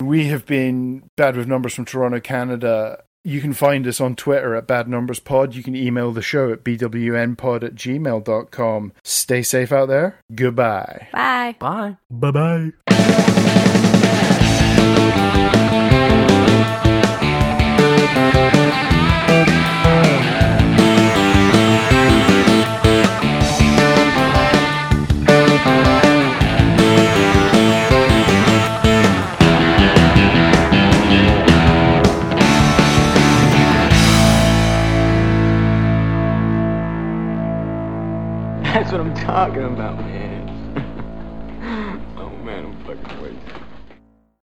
A: We have been Bad with Numbers from Toronto, Canada. You can find us on Twitter at Bad Numbers Pod. You can email the show at bwnpod at gmail.com. Stay safe out there. Goodbye.
B: Bye.
D: Bye.
C: Bye bye.
E: Talking about, man.